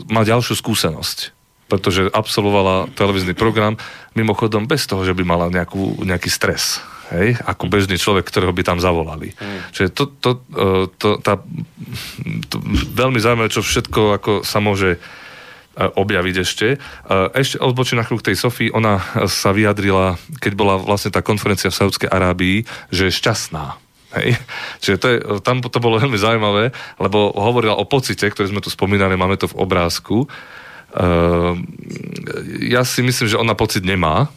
má ďalšiu skúsenosť pretože absolvovala televízny program mimochodom bez toho, že by mala nejakú, nejaký stres. Hej? Ako bežný človek, ktorého by tam zavolali. Čiže to, to, e, to, tá, to, veľmi zaujímavé, čo všetko ako sa môže e, objaviť ešte. E, Ešte odbočím na chvíľu k tej Sofii. Ona sa vyjadrila, keď bola vlastne tá konferencia v Saudskej Arábii, že je šťastná. Hej. Čiže to je, tam to bolo <laughs> veľmi zaujímavé, lebo hovorila o pocite, ktorý sme tu spomínali, máme to v obrázku. Uh, ja si myslím, že ona pocit nemá,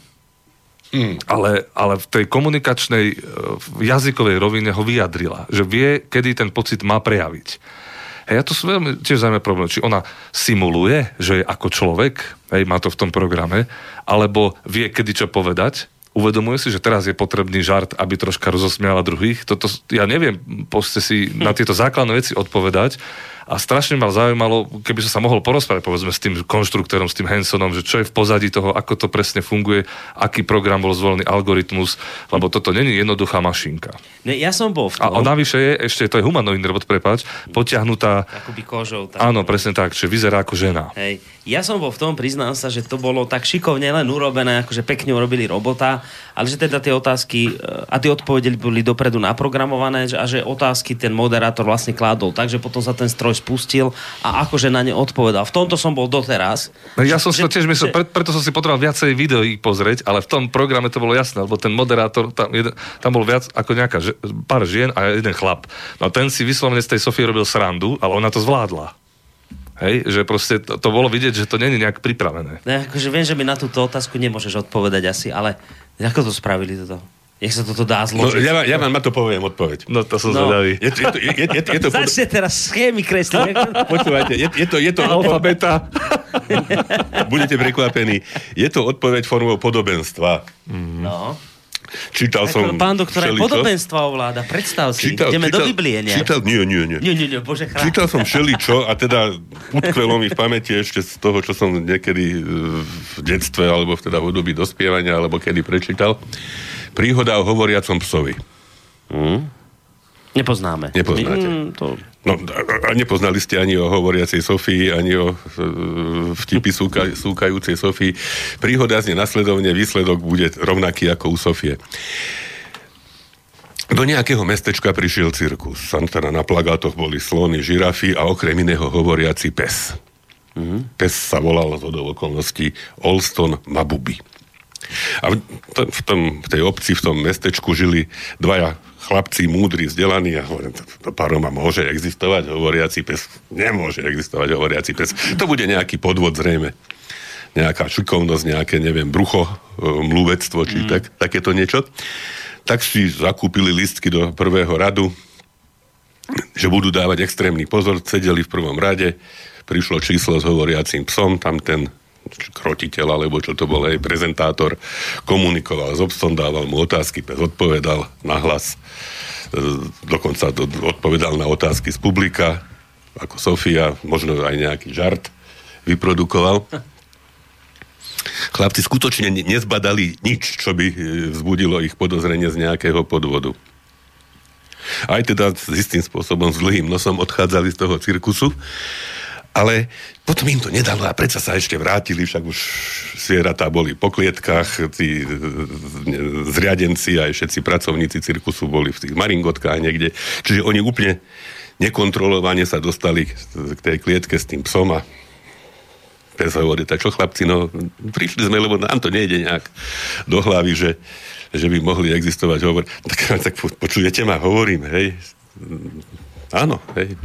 Mm. ale, ale v tej komunikačnej e, v jazykovej rovine ho vyjadrila, že vie, kedy ten pocit má prejaviť. Hej, a to sú veľmi tiež zaujímavé problémy. Či ona simuluje, že je ako človek, hej, má to v tom programe, alebo vie, kedy čo povedať, uvedomuje si, že teraz je potrebný žart, aby troška rozosmiala druhých. Toto, ja neviem, poste si na tieto základné veci odpovedať a strašne ma zaujímalo, keby som sa mohol porozprávať povedzme s tým konštruktorom, s tým Hansonom, že čo je v pozadí toho, ako to presne funguje, aký program bol zvolený, algoritmus, lebo toto není jednoduchá mašinka. Ne, ja som bol v A tom, on navyše je, ešte to je humanoidný robot, prepáč, potiahnutá, akoby kožou. Tam. áno, presne tak, že vyzerá ako žena. Hej. Ja som bol v tom, priznám sa, že to bolo tak šikovne len urobené, akože pekne urobili robota, ale že teda tie otázky e, a tie odpovede boli dopredu naprogramované a že otázky ten moderátor vlastne kládol tak, že potom sa ten stroj spustil a akože na ne odpovedal. V tomto som bol doteraz. No Ja som si to Že- tiež myslel, že- pre, preto som si potreboval viacej videí pozrieť, ale v tom programe to bolo jasné, lebo ten moderátor, tam, jeden, tam bol viac ako nejaká, že, pár žien a jeden chlap. No ten si vyslovene z tej Sofie robil srandu, ale ona to zvládla. Hej, že proste to, to bolo vidieť, že to není nejak pripravené. Ne, akože viem, že mi na túto otázku nemôžeš odpovedať asi, ale ako to spravili toto? Jak sa toto dá No, zložiť? ja, vám- ja vám na to poviem odpoveď. No to som No. zvedavý. Je, to- je, to, je, je, je, to, pod- Začne teraz schémy kresliť. <laughs> počúvajte, je, je to, je to Alfa, odpoveď, beta. <laughs> budete prekvapení, je to odpoveď formou podobenstva. No. Čítal som Pán doktor aj podobenstva ovláda. Predstav si. Čítal, Ideme čítal, do Biblie, nie? Čítal, nie, nie, nie. Nie, nie, nie, bože chrán. Čítal som všeličo a teda utkvelo mi v pamäti ešte z toho, čo som niekedy e, v detstve alebo teda v období dospievania alebo kedy prečítal. Príhoda o hovoriacom psovi. Nepoznáme. Nepoznáte. Mm, to... No, a nepoznali ste ani o hovoriacej Sofii, ani o e, vtipy súka, súkajúcej Sofii. Príhoda znie nasledovne, výsledok bude rovnaký ako u Sofie. Do nejakého mestečka prišiel cirkus. Sam teda na plagátoch boli slony, žirafy a okrem iného hovoriaci pes. Mm-hmm. Pes sa volal z okolností Olston Mabuby. A v, to, v, tom, v tej obci, v tom mestečku žili dvaja chlapci múdri, vzdelaní a hovorím, to, to paroma môže existovať hovoriaci pes. Nemôže existovať hovoriaci pes. To bude nejaký podvod zrejme. Nejaká šikovnosť, nejaké, neviem, brucho, e, mluvectvo, či mm. tak, takéto niečo. Tak si zakúpili listky do prvého radu, že budú dávať extrémny pozor, sedeli v prvom rade, prišlo číslo s hovoriacím psom, tam ten krotiteľ, alebo čo to bol, aj prezentátor, komunikoval s obstom, dával mu otázky, pes odpovedal na hlas, e, dokonca odpovedal na otázky z publika, ako Sofia, možno aj nejaký žart vyprodukoval. Chlapci skutočne nezbadali nič, čo by e, vzbudilo ich podozrenie z nejakého podvodu. Aj teda s istým spôsobom s dlhým nosom odchádzali z toho cirkusu, ale potom im to nedalo a predsa sa ešte vrátili, však už zvieratá boli po klietkách, tí e, zriadenci aj všetci pracovníci cirkusu boli v tých maringotkách niekde. Čiže oni úplne nekontrolovane sa dostali k tej klietke s tým psom a pes hovorí, tak čo chlapci, no prišli sme, lebo nám to nejde nejak do hlavy, že, že by mohli existovať hovor. Tak, tak počujete ma, hovorím, hej. Áno, hej.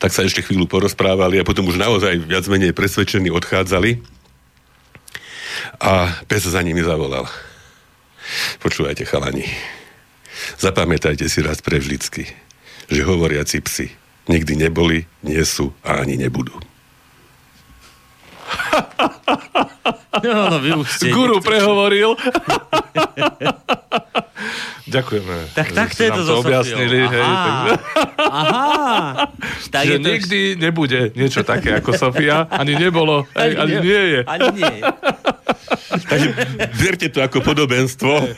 Tak sa ešte chvíľu porozprávali a potom už naozaj viac menej presvedčení odchádzali a pes za nimi zavolal. Počúvajte, chalani, zapamätajte si raz pre vždycky, že hovoriaci psi nikdy neboli, nie sú a ani nebudú. <laughs> No, no, vy už ste Guru niekto, prehovoril. <laughs> Ďakujeme. Tak tak to je to objasnili. Aha. Hej, tak... Aha. Tak že to nikdy už... nebude niečo také ako Sofia. Ani nebolo. <laughs> Ani, ani nie, nie je. Ani nie je. Takže verte to ako podobenstvo,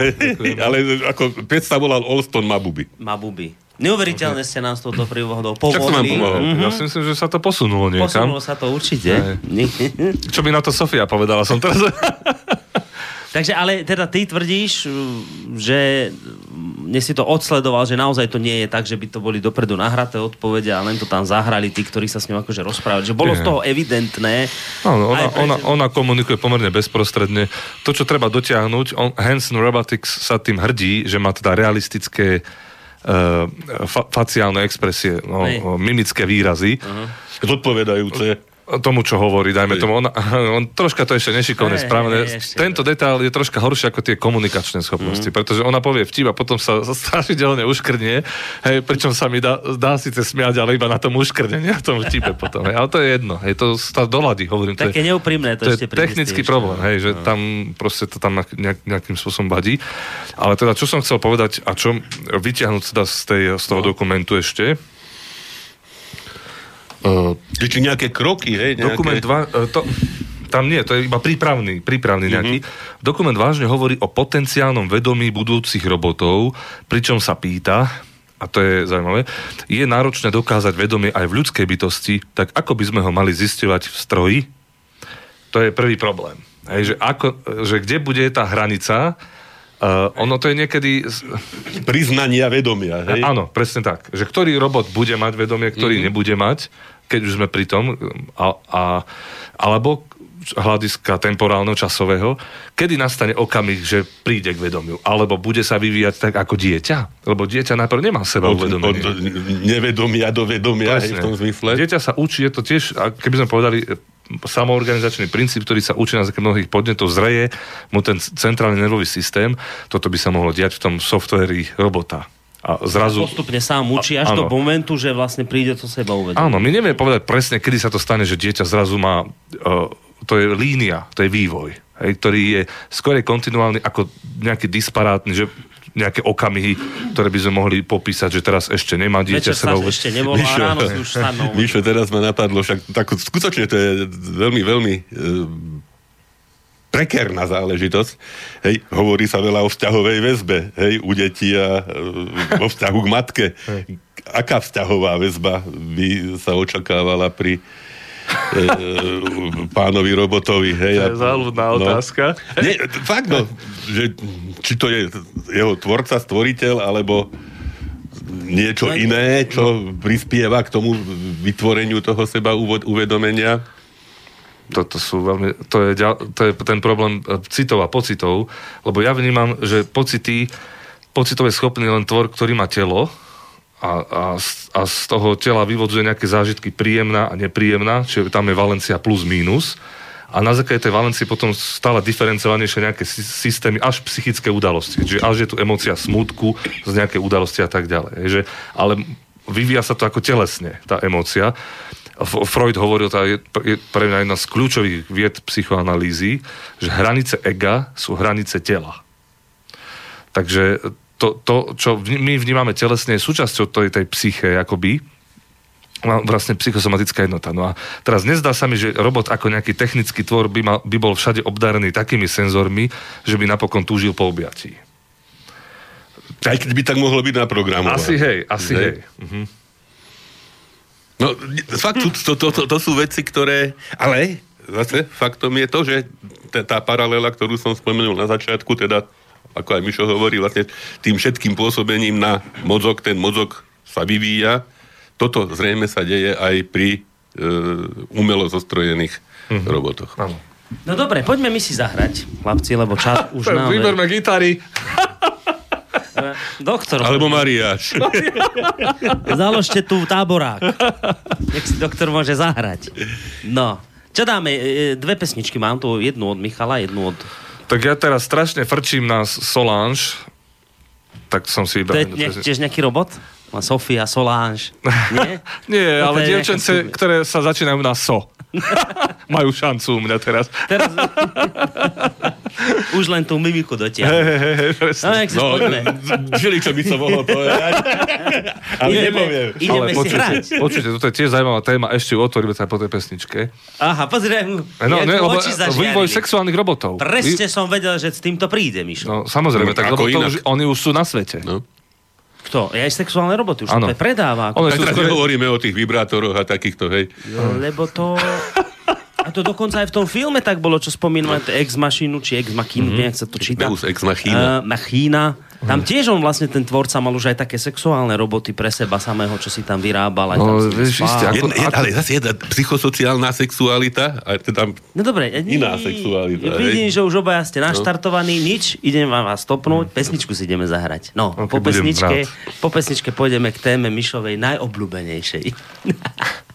ale ako volal Olston Mabuby. Mabuby. Neuveriteľne ste nám s touto prívodou pomohli. Mm-hmm. Ja si myslím, že sa to posunulo niekam. Posunulo sa to určite. Čo by na to Sofia povedala, som teraz... <laughs> Takže ale teda ty tvrdíš, že dnes si to odsledoval, že naozaj to nie je tak, že by to boli dopredu nahraté odpovede a len to tam zahrali tí, ktorí sa s ním akože rozprávali. Že bolo z toho evidentné. Áno, ona, pre... ona, ona komunikuje pomerne bezprostredne. To, čo treba dotiahnuť, on, Hanson Robotics sa tým hrdí, že má teda realistické fa- faciálne expresie, no, mimické výrazy. Uh-huh. Zodpovedajúce tomu, čo hovorí, dajme tomu. On, <laughs> on troška to ešte nešikovne hey, spravené. Hey, Tento detail je troška horší ako tie komunikačné schopnosti, mm. pretože ona povie vtip a potom sa, <laughs> strašidelne uškrnie, hej, pričom sa mi dá, dá síce smiať, ale iba na tom uškrnení, na tom vtipe potom. Hej. Ale to je jedno, hej, to sa doladí, hovorím. Také to je, neúprimné to, to je technický problém, hej, že no. tam proste to tam nejak, nejakým spôsobom badí. Ale teda, čo som chcel povedať a čo vyťahnuť teda z, tej, z toho no. dokumentu ešte, Uh, či nejaké kroky, hej? Nejaké... Dokument 2, uh, e, to, tam nie, to je iba prípravný, prípravný mm-hmm. nejaký. Dokument vážne hovorí o potenciálnom vedomí budúcich robotov, pričom sa pýta, a to je zaujímavé, je náročné dokázať vedomie aj v ľudskej bytosti, tak ako by sme ho mali zistovať v stroji? To je prvý problém. Hej, že, ako, že kde bude tá hranica, Uh, ono to je niekedy... Priznania vedomia, hej? Áno, presne tak. Že ktorý robot bude mať vedomie, ktorý mm-hmm. nebude mať, keď už sme pri tom, a, a, alebo hľadiska temporálneho, časového, kedy nastane okamih, že príde k vedomiu, alebo bude sa vyvíjať tak ako dieťa, lebo dieťa najprv nemá seba od, uvedomenie. Od nevedomia do vedomia, hej, v tom zmysle. Dieťa sa učí, je to tiež, keby sme povedali, samoorganizačný princíp, ktorý sa učí na základe mnohých podnetov, zreje mu ten centrálny nervový systém. Toto by sa mohlo diať v tom softvéri robota. A zrazu... Postupne sám učí až do momentu, že vlastne príde to seba uvedomenie. Áno, my nevieme povedať presne, kedy sa to stane, že dieťa zrazu má... Uh, to je línia, to je vývoj, hej, ktorý je skôr kontinuálny ako nejaký disparátny, že nejaké okamihy, ktoré by sme mohli popísať, že teraz ešte nemá dieťa sa vôbec... ešte nebolo a ráno už. Víšo, <laughs> teraz ma napadlo, však tak, skutočne to je veľmi, veľmi e, prekérna záležitosť. Hej, hovorí sa veľa o vzťahovej väzbe, hej, u detí a e, vo vzťahu k matke. Aká vzťahová väzba by sa očakávala pri pánovi robotovi. Hej, to je záľudná no, otázka. Nie, fakt no, že, či to je jeho tvorca, stvoriteľ, alebo niečo iné, čo prispieva k tomu vytvoreniu toho seba uvedomenia. toto sú veľmi, to je, to je ten problém e, citov a pocitov, lebo ja vnímam, že pocity, pocitov je schopný len tvor, ktorý má telo a, a, a z toho tela vyvodzuje nejaké zážitky príjemná a nepríjemná, čiže tam je valencia plus mínus a na základe tej valencie potom stále diferencovanejšie nejaké sy- systémy, až psychické udalosti. Čiže až je tu emócia smutku z nejaké udalosti a tak ďalej. Že, ale vyvíja sa to ako telesne, tá emócia. F- Freud hovoril, tá je, je pre mňa jedna z kľúčových vied psychoanalýzy, že hranice ega sú hranice tela. Takže to, to čo my vnímame telesne, je súčasťou tej, tej psyché, akoby, vlastne psychosomatická jednota. No a teraz nezdá sa mi, že robot ako nejaký technický tvor by, mal, by bol všade obdarený takými senzormi, že by napokon túžil po objatí. Aj keď by tak mohlo byť naprogramované. Asi hej, asi Hej. hej. Mhm. No, fakt, to, to, to, to sú veci, ktoré... Ale zase faktom je to, že t- tá paralela, ktorú som spomenul na začiatku, teda, ako aj Mišo hovorí, vlastne tým všetkým pôsobením na mozog, ten mozog sa vyvíja. Toto zrejme sa deje aj pri e, umelo zostrojených mm-hmm. robotoch. Áno. No dobre, poďme my si zahrať, chlapci, lebo čas <laughs> už nám... Vyberme gitary. <laughs> Doktor, Alebo Mariáš. <laughs> založte tu táborák. Nech si doktor môže zahrať. No. Čo dáme? E, Dve pesničky mám tu, jednu od Michala, jednu od... Tak ja teraz strašne frčím na Solange, tak som si To vybral. je ne, tiež nejaký robot? Má Sofia, Solange. <laughs> Nie? Nie, No to ale dievčence, ktoré sa začínajú na so. <laughs> Majú šancu u mňa teraz. Teraz... Už len tú mimiku dotiahnu. Hej, hej, No, presne. No, poďme. žili, čo by som mohol povedať. <laughs> Ale Ideme, nepoviem. ideme si počujte, hrať. počujte, toto je tiež zaujímavá téma, ešte ju otvoríme sa po tej pesničke. Aha, pozri. No, ne, lebo vývoj sexuálnych robotov. Presne som vedel, že s týmto príde, Mišo. No, samozrejme, No, tak, to inak. už, oni už sú na svete. No. Kto? Ja aj sexuálne roboty, už Áno. to predáva. Tak sú teraz skôr... nehovoríme o tých vibrátoroch a takýchto, hej. Jo, lebo to... A to dokonca aj v tom filme tak bolo, čo spomíname, Ex Machinu, či Ex Machinu, mm-hmm. nejak sa to číta. Deus Ex Machina. Uh, Machina. Tam tiež on vlastne, ten tvorca, mal už aj také sexuálne roboty pre seba samého, čo si tam vyrábal. Aj tam No, vieš, isté, ako- Jedna, jedna, ale zase jedna psychosociálna sexualita, a teda No dobre, Iná nie, sexualita, vidím, hej. že už obaja ste naštartovaní, nič, idem vám vás stopnúť, pesničku si ideme zahrať. No, Ok, po, pesničke, po pesničke pôjdeme k téme Mišovej najobľúbenejšej. <laughs>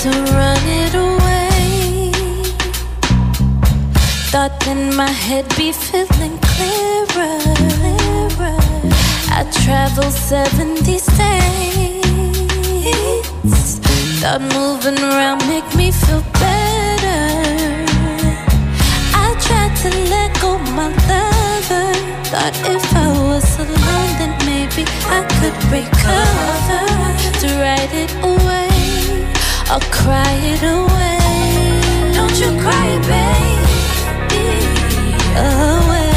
to run it away. thought then my head be feeling clearer. I traveled 70 states. Thought moving around make me feel better. I tried to let go my lover. Thought if I was alone, then maybe I could recover. To write it away or cry it away. Don't you cry, baby. Away.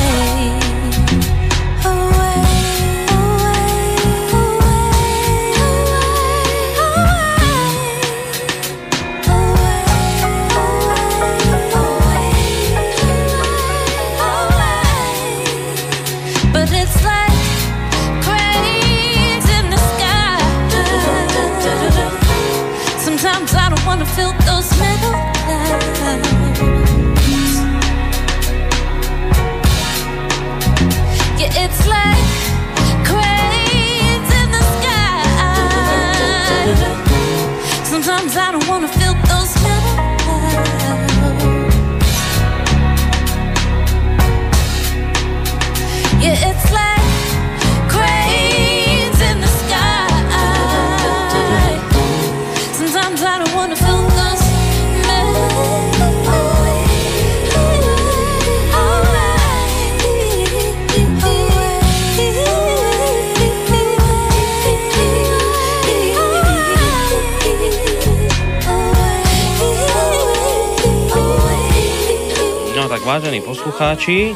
Vážení poslucháči,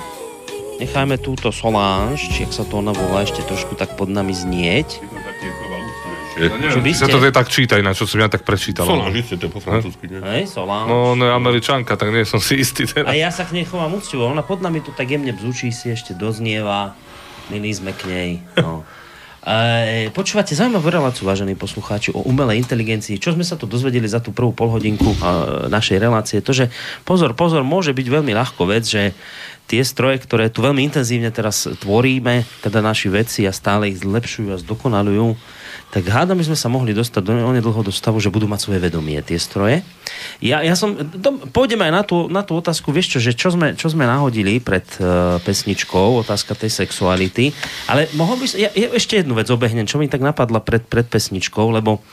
nechajme túto Solange, či ak sa to ona volá, ešte trošku tak pod nami znieť. Čo by Sa ste? to je tak čítaj, na čo som ja tak prečítal. Solange, isté, to je po francúzsky, nie? Hej, Solange. No, ona je američanka, tak nie som si istý A teraz. ja sa k nej chovám úctivo. Ona pod nami tu tak jemne bzučí si ešte doznieva. Milí sme k nej. No. E, počúvate zaujímavú reláciu, vážení poslucháči, o umelej inteligencii. Čo sme sa tu dozvedeli za tú prvú polhodinku e, našej relácie? To, že pozor, pozor, môže byť veľmi ľahko vec, že tie stroje, ktoré tu veľmi intenzívne teraz tvoríme, teda naši vedci a stále ich zlepšujú a zdokonalujú, tak hádam, sme sa mohli dostať do onedlho do stavu, že budú mať svoje vedomie tie stroje. Ja, ja som, to, pôjdeme aj na tú, na tú otázku, vieš čo, že čo sme, čo sme nahodili pred uh, pesničkou, otázka tej sexuality, ale mohol by som, ja, ja ešte jednu vec obehnem, čo mi tak napadla pred, pred pesničkou, lebo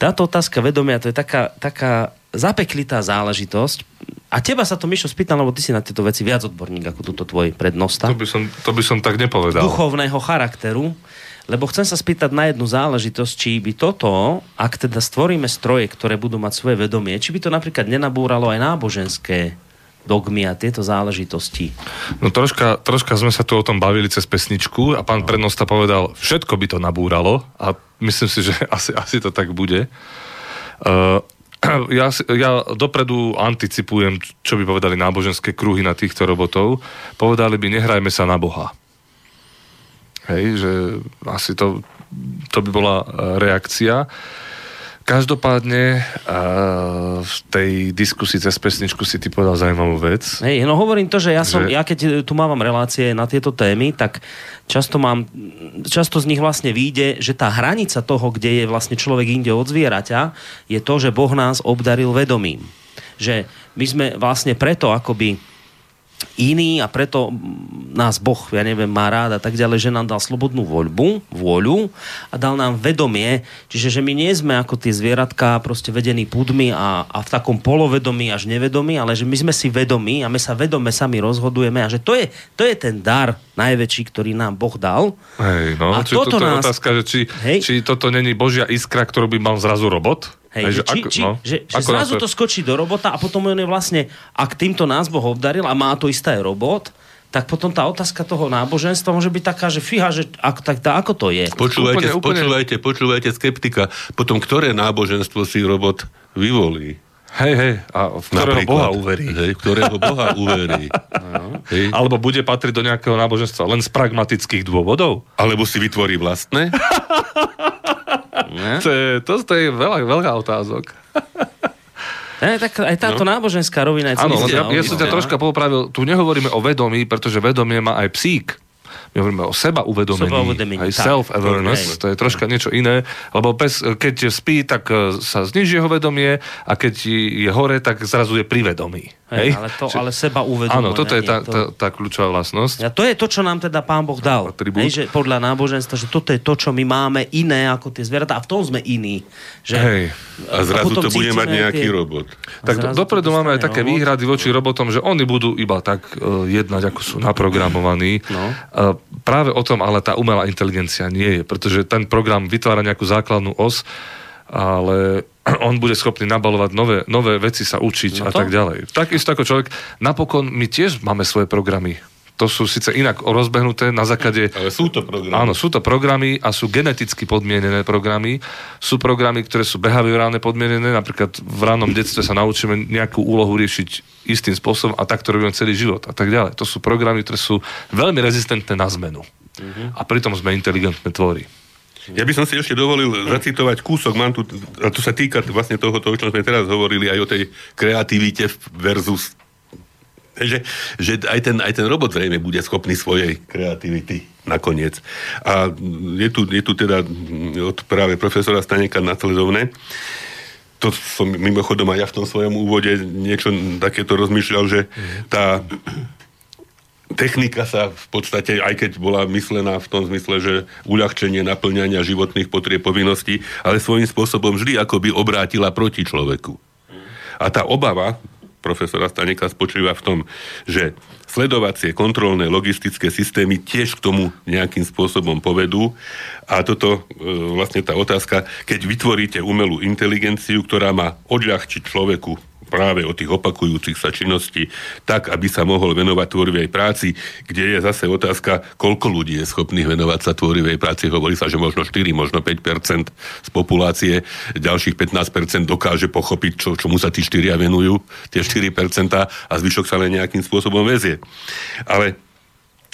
táto otázka vedomia, to je taká, taká zapeklitá záležitosť. A teba sa to, Mišo, spýtam, lebo ty si na tieto veci viac odborník ako túto tvoj prednosta To by som, to by som tak nepovedal. duchovného charakteru, lebo chcem sa spýtať na jednu záležitosť, či by toto, ak teda stvoríme stroje, ktoré budú mať svoje vedomie, či by to napríklad nenabúralo aj náboženské dogmy a tieto záležitosti. No troška, troška sme sa tu o tom bavili cez pesničku a pán prednosta povedal, všetko by to nabúralo a myslím si, že <laughs> asi, asi to tak bude. Uh, <clears throat> ja, ja dopredu anticipujem, čo by povedali náboženské kruhy na týchto robotov. Povedali by, nehrajme sa na Boha. Hej, že asi to, to by bola eh, reakcia. Každopádne eh, v tej diskusii cez pesničku si ty povedal zaujímavú vec. Hej, no hovorím to, že ja, som, Že- ja keď e, tu mávam relácie na tieto témy, tak často mám, často z nich vlastne vyjde, že tá hranica toho, kde je vlastne človek inde od zvieraťa, je to, že Boh nás obdaril vedomím. Že my sme vlastne preto akoby iný a preto nás Boh, ja neviem, má rád a tak ďalej, že nám dal slobodnú voľbu, vôľu a dal nám vedomie, čiže že my nie sme ako tie zvieratka proste vedení púdmi a, a v takom polovedomí až nevedomí, ale že my sme si vedomí a my sa vedome sami rozhodujeme a že to je, to je ten dar najväčší, ktorý nám Boh dal. Hej, no, A či toto toto je nás- otázka, že či, Hej. či toto není Božia iskra, ktorú by mal zrazu robot? Hej, že, či, či, no, že, že ako zrazu to skočí do robota a potom on je vlastne, ak týmto nás Boh obdaril a má to isté robot, tak potom tá otázka toho náboženstva môže byť taká, že fíha, že ako, tak, tá, ako to je. Počúvajte, Úplne, úplne. počúvajte, počúvajte skeptika. Potom, ktoré náboženstvo si robot vyvolí? Hej, hej, a v ktorého Boha uverí. Hej, v ktorého Boha uverí. Hej. Alebo bude patriť do nejakého náboženstva len z pragmatických dôvodov? Alebo si vytvorí vlastné? <laughs> To je, to, to je veľa, veľa otázok. Ne, tak aj táto no. náboženská rovina je Áno, ja, citlivá. ja som ťa troška popravil. Tu nehovoríme o vedomí, pretože vedomie má aj psík. My hovoríme o seba uvedomení, Sebauvedomení, aj tak. self-awareness, Hej. to je troška niečo iné, lebo bez, keď spí, tak e, sa zniží jeho vedomie a keď je hore, tak zrazu je pri vedomí. Hej, ale to, ale seba uvedomuje. Áno, toto je tá, to- tá, tá kľúčová vlastnosť. A to je to, čo nám teda pán Boh dal. Atribút. Hej, že podľa náboženstva, že toto je to, čo my máme iné ako tie zvieratá a v tom sme iní. Že, Hej. A zrazu potom to bude mať nejaký tie- robot. Tak do, dopredu máme aj také robot. výhrady voči robotom, že oni budú iba tak uh, jednať, ako sú naprogramovaní. No. Uh, práve o tom ale tá umelá inteligencia nie je, pretože ten program vytvára nejakú základnú os, ale <clears throat> on bude schopný nabalovať nové, nové veci sa učiť No a tak ďalej. Takisto ako človek, napokon my tiež máme svoje programy. To sú síce inak rozbehnuté na základe Ale sú to programy. Áno, sú to programy a sú geneticky podmienené programy. Sú programy, ktoré sú behaviorálne podmienené, napríklad v rannom detstve sa naučíme nejakú úlohu riešiť istým spôsobom a tak to robíme celý život a tak ďalej. To sú programy, ktoré sú veľmi rezistentné na zmenu. A pritom sme inteligentné tvory. Ja by som si ešte dovolil zacitovať kúsok, mám tu, a to sa týka vlastne toho, toho, čo sme teraz hovorili, aj o tej kreativite versus že, že aj, ten, aj ten robot zrejme bude schopný svojej kreativity nakoniec. A je tu, je tu teda od práve profesora Staneka nasledovné. To som mimochodom aj ja v tom svojom úvode niečo takéto rozmýšľal, že tá technika sa v podstate, aj keď bola myslená v tom zmysle, že uľahčenie naplňania životných potrieb povinností, ale svojím spôsobom vždy akoby obrátila proti človeku. A tá obava profesora Staneka spočíva v tom, že sledovacie, kontrolné, logistické systémy tiež k tomu nejakým spôsobom povedú. A toto e, vlastne tá otázka, keď vytvoríte umelú inteligenciu, ktorá má odľahčiť človeku práve o tých opakujúcich sa činností, tak, aby sa mohol venovať tvorivej práci, kde je zase otázka, koľko ľudí je schopných venovať sa tvorivej práci. Hovorí sa, že možno 4, možno 5 z populácie, ďalších 15% dokáže pochopiť, čo, čomu sa tí štyria venujú, tie 4% a zvyšok sa len nejakým spôsobom vezie. Ale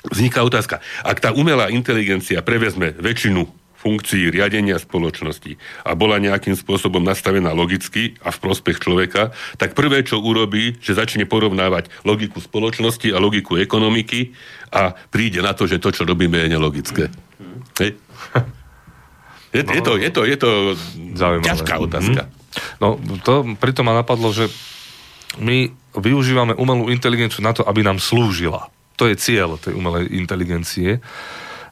vzniká otázka, ak tá umelá inteligencia prevezme väčšinu funkcií riadenia spoločnosti a bola nejakým spôsobom nastavená logicky a v prospech človeka, tak prvé, čo urobí, že začne porovnávať logiku spoločnosti a logiku ekonomiky a príde na to, že to, čo robíme, je nelogické. Hej? <laughs> Je, je, to, je to, je to Zaujímavé. ťažká otázka. No, to pritom ma napadlo, že my využívame umelú inteligenciu na to, aby nám slúžila. To je cieľ tej umelej inteligencie.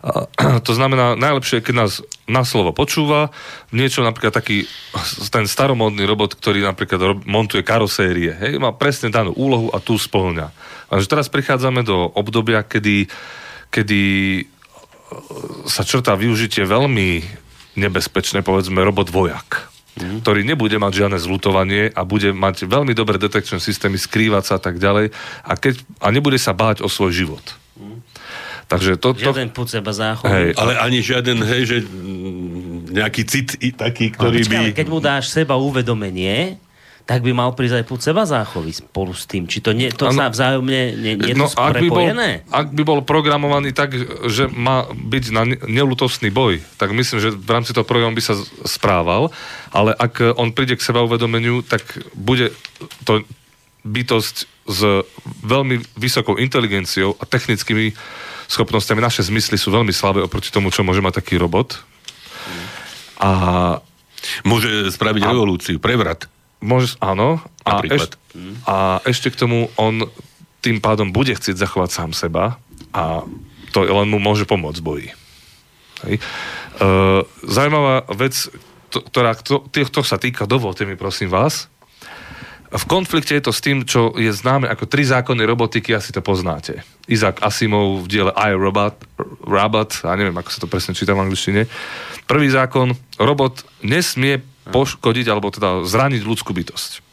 <clears throat> To znamená, najlepšie je, keď nás na slovo počúva, niečo napríklad taký, ten staromodný robot, ktorý napríklad rob- montuje karosérie, hej, má presne danú úlohu a tu splňa. Takže teraz prichádzame do obdobia, kedy, kedy e, sa črtá využitie veľmi nebezpečné, povedzme, robot vojak mm. ktorý nebude mať žiadne zlutovanie a bude mať veľmi dobré detekčné systémy, skrývať sa a tak ďalej a, keď, a nebude sa báť o svoj život. Takže to, to, Žiaden púd seba záchod. Hej. Ale ani žiaden, hej, že mm, nejaký cit i taký, ktorý Počkaj, by... keď mu dáš seba uvedomenie, tak by mal prísť aj púd seba záchovy spolu s tým. Či to, nie, to Áno. sa vzájomne nie, nie no, to ak by, bol, ak by bol programovaný tak, že má byť na ne- nelutostný boj, tak myslím, že v rámci toho programu by sa správal, ale ak on príde k seba uvedomeniu, tak bude to bytosť s veľmi vysokou inteligenciou a technickými schopnosťami. Naše zmysly sú veľmi slabé oproti tomu, čo môže mať taký robot. A Môže spraviť revolúciu, prevrat. Môže, áno. A, Napríklad. eš, a ešte k tomu on tým pádom bude chcieť zachovať sám seba a to len mu môže pomôcť v boji. Hej. E, zaujímavá vec, to, ktorá to, to sa týka, dovolte mi prosím vás, v konflikte je to s tým, čo je známe ako tri zákony robotiky, asi to poznáte. Isaac Asimov v diele I, Robot, Robot, a neviem, ako sa to presne číta v angličtine. Prvý zákon, robot nesmie poškodiť, alebo teda zraniť ľudskú bytosť.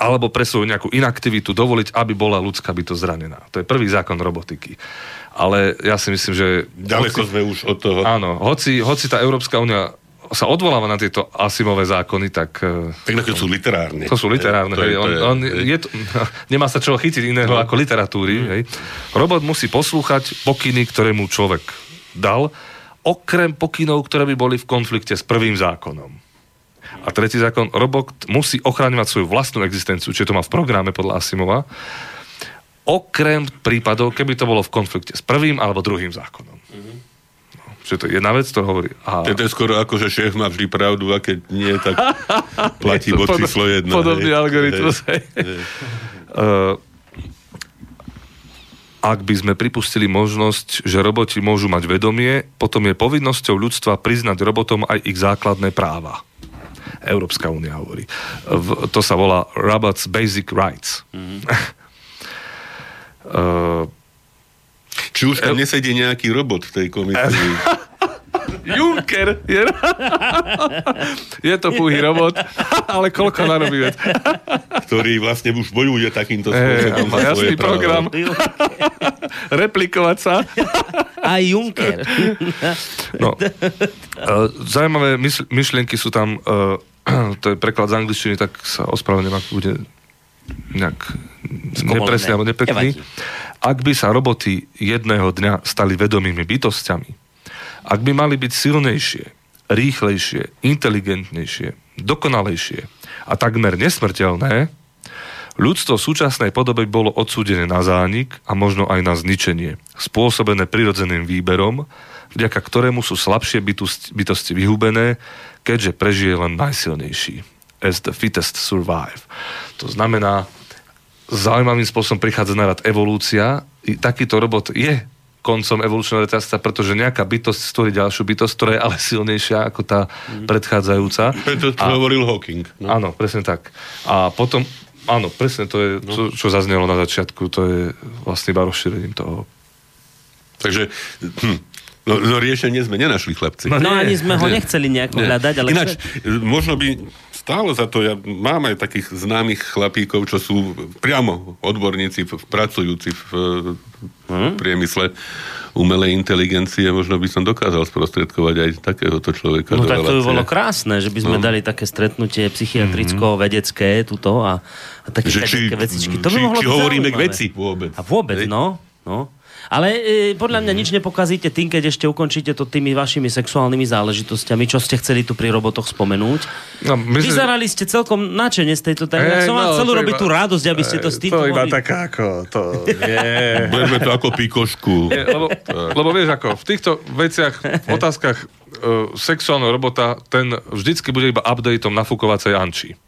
Alebo pre svoju nejakú inaktivitu dovoliť, aby bola ľudská bytosť zranená. To je prvý zákon robotiky. Ale ja si myslím, že... Ďaleko sme už od toho. Áno, hoci, hoci tá Európska únia sa odvoláva na tieto Asimové zákony, tak eh, Tak na sú literárne. to sú literárne. To je- hej. to je- on, je to, <laughs> nemá sa čo chytiť iného ako literatúry. Hej. Robot musí poslúchať pokyny, ktoré mu človek dal, okrem pokynov, ktoré by boli v konflikte s prvým zákonom. A tretí zákon, robot musí ochraňovať svoju vlastnú existenciu, čiže to má v programe podľa Asimova, okrem prípadov, keby to bolo v konflikte s prvým alebo druhým zákonom. Čiže to je jedna vec, to hovorí. A... To je skoro ako, že šéf má vždy pravdu a keď nie, tak <laughs> platí bod číslo jedna. Podobný algoritmus. Hej. Hej. ak by sme pripustili možnosť, že roboti môžu mať vedomie, potom je povinnosťou ľudstva priznať robotom aj ich základné práva. Európska únia hovorí. V, to sa volá Robots Basic Rights. Mm-hmm. <laughs> uh, Či už tam nesedí nejaký robot v tej komisii. <laughs> Juncker je, <laughs> je to púhý robot, ale koľko narobí vec. <laughs> ktorý vlastne už bojuje takýmto Hey, spôsobom. má za jasný program. Replikovať sa. Aj Juncker. No, zaujímavé mysl- myšlienky sú tam, uh, <clears throat> to je preklad z angličtiny, tak sa ospravedlňujem, ak bude nejak nepresný alebo nepekný. Ak by sa roboty jedného dňa stali vedomými bytostiami, ak by mali byť silnejšie, rýchlejšie, inteligentnejšie, dokonalejšie a takmer nesmrteľné, ľudstvo v súčasnej podobe bolo odsúdené na zánik a možno aj na zničenie, spôsobené prirodzeným výberom, vďaka ktorému sú slabšie bytosti vyhubené, keďže prežije len najsilnejší. As the fittest survive. To znamená, zaujímavým spôsobom prichádza na rad evolúcia. I takýto robot je koncom evolučného reťazca, pretože nejaká bytosť stvorí ďalšiu bytosť, ktorá je ale silnejšia ako tá predchádzajúca. Preto to hovoril Hawking. No. Áno, presne tak. A potom, áno, presne to je, čo, čo zaznelo na začiatku, to je vlastne iba rozšírením toho. Takže hm, no, no riešenie sme nenašli, chlapci. No Nie, ani sme ho nechceli nejako Nie. hľadať, ale... Ináč, možno by stálo za to, ja mám aj takých známych chlapíkov, čo sú priamo odborníci, pracujúci v, v priemysle umelej inteligencie, možno by som dokázal sprostredkovať aj takéhoto človeka No tak to by bolo krásne, že by sme No. dali také stretnutie psychiatricko-vedecké tuto a, a také, Že či, také vecičky. To by či, mohlo či hovoríme k zaujímavé. veci vôbec. A vôbec, Hej? no. no. Ale e, podľa mňa nič nepokazíte tým, keď ešte ukončíte to tými vašimi sexuálnymi záležitosťami, čo ste chceli tu pri robotoch spomenúť. No, myslím, Vyzerali ste celkom načene z tejto témy. Ja Ej, som no, vám chcel to iba- tú radosť, aby ste to To stimulovali. iba taká ako, to nie. <laughs> Berme to ako pikošku. Nie, lebo, lebo vieš ako, v týchto veciach, v otázkach uh, sexuálneho robota, ten vždycky bude iba updateom nafúkovacej Anči.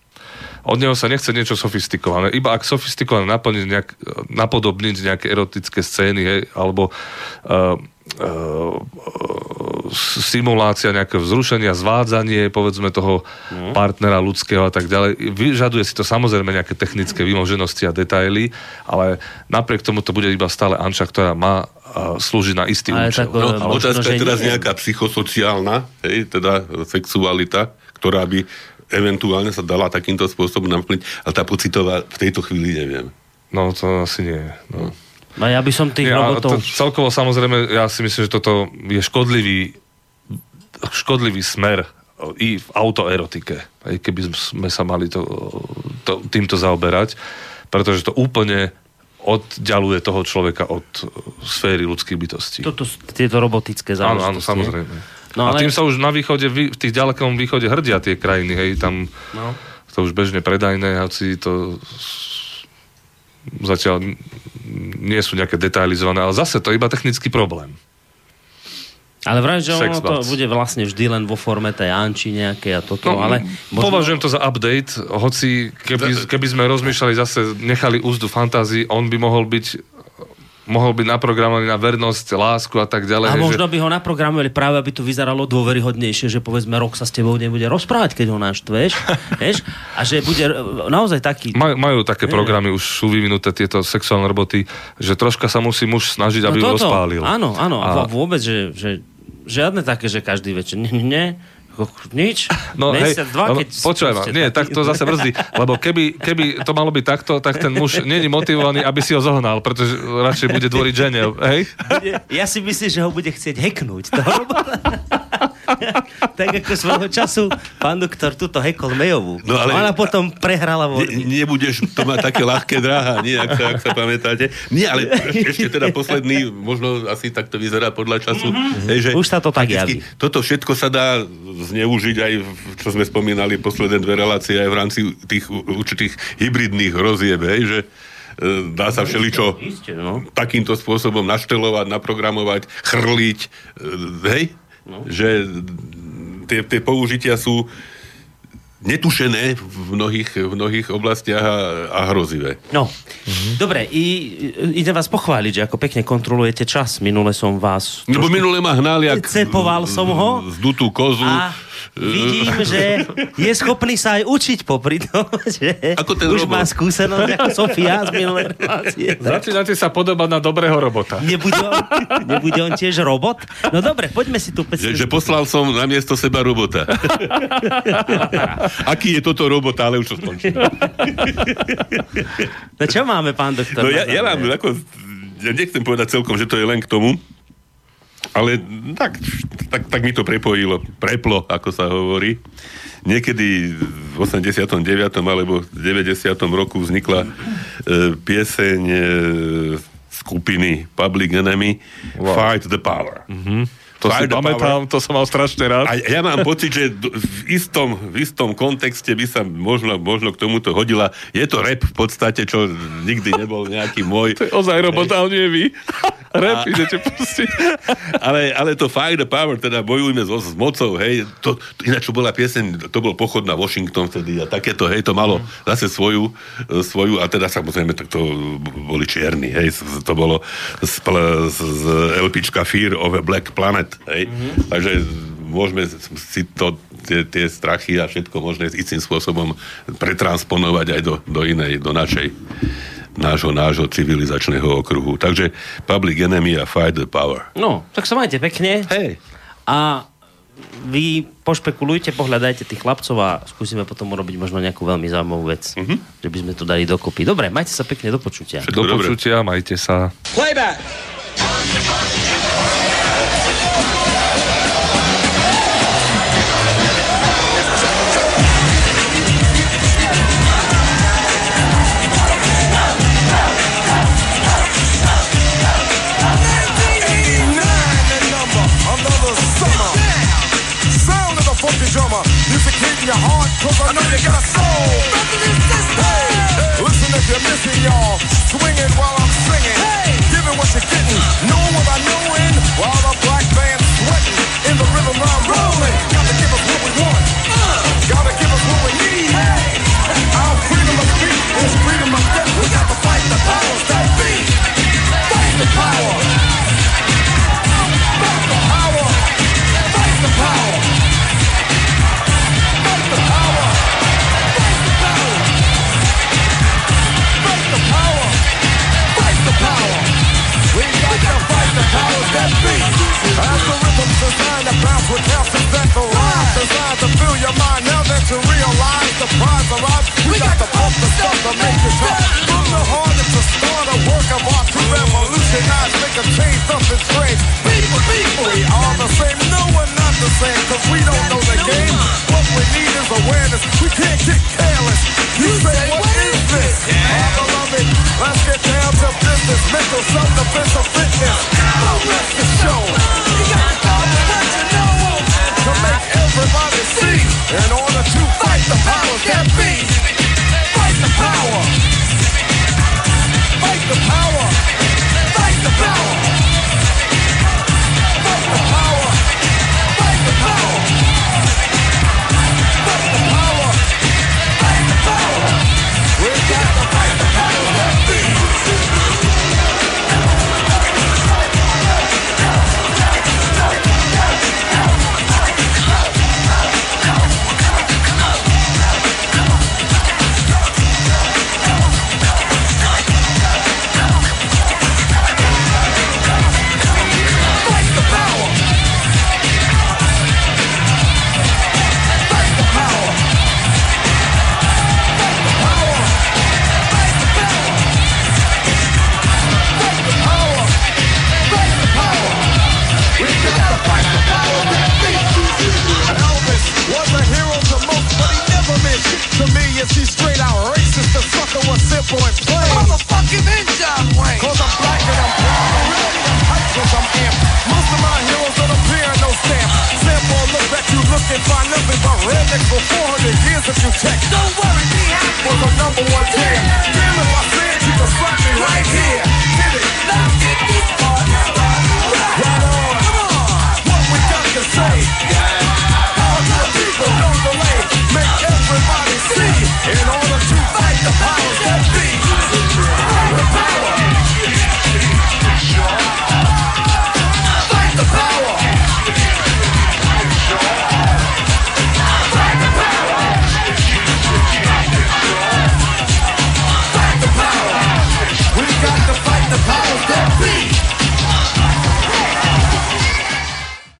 Od neho sa nechce niečo sofistikované. Iba ak sofistikované naplniť nejak, napodobniť nejaké erotické scény, hej, alebo uh, uh, simulácia nejakého vzrušenia, zvádzanie, povedzme toho partnera ľudského a tak ďalej. Vyžaduje si to samozrejme nejaké technické vymoženosti a detaily, ale napriek tomu to bude iba stále Anča, ktorá má uh, slúžiť na istý Ale účel. tak, No, e, možno, otázka je teraz nejaká psychosociálna, hej, teda sexualita, ktorá by eventuálne sa dala takýmto spôsobom naplniť, ale tá pocitová v tejto chvíli neviem. No to asi nie. No. No ja by som tých Ja, robotov... to, celkovo samozrejme, ja si myslím, že toto je škodlivý, škodlivý smer i v autoerotike, aj keby sme sa mali to, to, týmto zaoberať, pretože to úplne oddialuje toho človeka od e, sféry ľudských bytostí. Toto, tieto robotické Áno, záležitosti. áno, samozrejme. No, ale- A tým sa už na východe, v tých ďalekom východe hrdia tie krajiny, hej, tam No. to už bežne predajné, hoci to zatiaľ nie sú nejaké detailizované, ale zase to je iba technický problém. Ale vraj, že ono to bude vlastne vždy len vo forme tej Anči nejakej a toto, no, ale... Považujem to za update, hoci keby, keby sme rozmýšľali zase, nechali úzdu fantázii, on by mohol byť mohol byť naprogramovaný na vernosť, lásku a tak ďalej. A možno by ho naprogramovali práve, aby to vyzeralo dôveryhodnejšie, že povedzme rok sa s tebou nebude rozprávať, keď ho naštveš, <laughs> vieš? A že bude e, naozaj taký... Maj, majú také programy, už sú vyvinuté tieto sexuálne roboty, že troška sa musí muž snažiť, aby ju rozpálil. No Áno, áno. A... Vôbec, že, že žiadne také, že každý večer. Nie, nie, Nič. No Mesiac, hej, dva, no, keď počúvaj ma, nie, tak to zase brzdí, lebo keby, keby to malo byť takto, tak ten muž není motivovaný, aby si ho zohnal, pretože radšej bude dvoriť žene, hej? Ja si myslím, že ho bude chcieť heknúť. Robota. <laughs> tak ako svojho času pán doktor tuto hekol Mejovú. No ale- Ona potom prehrala vo... Ne, nebudeš to mať také ľahké dráha, nie, ak sa, ak sa pamätáte. Nie, ale ešte teda posledný, možno asi takto vyzerá podľa času. Hej, že. Už sa to tak javí. Toto všetko sa dá zneužiť aj, čo sme spomínali posledné dve relácie, aj v rámci tých určitých hybridných rozieb, hej, že e, dá sa všeličo no. takýmto spôsobom naštelovať, naprogramovať, chrliť, e, hej? No. Že tie, tie použitia sú netušené v mnohých, v mnohých oblastiach a, a hrozivé. No, mm-hmm. dobre, i, idem vás pochváliť, že ako pekne kontrolujete čas. Minule som vás... Lebo minule ma hnal, jak Cepoval som ho. zdutú kozu. A vidím, že je schopný sa aj učiť popri tom, že Ako ten už robot. má skúsenosť ako Sofia z minulej relácie. Začínate sa podobať na dobrého robota. Nebude on, nebude on tiež robot? No dobre, poďme si tu Že, pesničku. že poslal som na miesto seba robota. <laughs> Aký je toto robota, ale už to skončí. No čo máme, pán doktor? No ja, ja mám ako, ja nechcem povedať celkom, že to je len k tomu, ale tak, tak, tak mi to prepojilo, preplo, ako sa hovorí. Niekedy v 89. alebo v 90. roku vznikla e, pieseň e, skupiny Public Enemy Wow. Fight the Power. To si Fight the pamätám, to som mal strašne rád. A ja mám pocit, že v istom, v istom kontexte by sa možno, možno k tomuto hodila. Je to rap v podstate, čo nikdy nebol nejaký <laughs> môj. To je ozaj robota, ale nie vy. Rap idete pustiť. <laughs> Ale, ale to Fight the Power, teda bojujme so, s mocou, hej. To, to, ináč to bola pieseň, to bol pochod na Washington vtedy a takéto, hej, to malo zase svoju, e, svoju a teda samozrejme, tak to boli čierni, hej. To bolo z, z, z LPčka Fear of a Black Planet, hej. Takže môžeme si to, tie, tie strachy a všetko možné istým spôsobom pretransponovať aj do, do inej, do našej nášho, nášho civilizačného okruhu. Takže Public Enemy a Fight the Power. No, tak sa majte pekne. Hej. A vy pošpekulujte, pohľadajte tých chlapcov a skúsime potom urobiť možno nejakú veľmi zaujímavú vec. Mm-hmm. Že by sme to dali dokopy. Dobre, majte sa pekne do počutia. Všetko Do počutia, majte sa. Playback. Drummer. Music hitting your heart, cause I know you got a soul. Hey, listen if you're missing, y'all. Swinging while I'm singing. Giving what you're getting. Know what I know in. While the black band's sweating. In the rhythm I'm rolling. Gotta give us what we want. Gotta give us what we need. Our freedom of speech is freedom of death. We got to fight the powers that be. Fight the power. As the rhythm's designed to bounce with calcium that the rhyme designed to fill your mind. Now that you realize the prize arrives, we got to pump the stuff to make it tough. From the heart, it's a start, a work of art to revolutionize, make a change, something strange. People, people, we are the same. No, we're not the same, cause we don't know the game. What we need is awareness. We can't get careless. You say, what is this? Our beloved, let's get down to business. Mental self-defense of fitness. Don't let the show. You got everybody see. In order to fight the powers that be. Fight the power.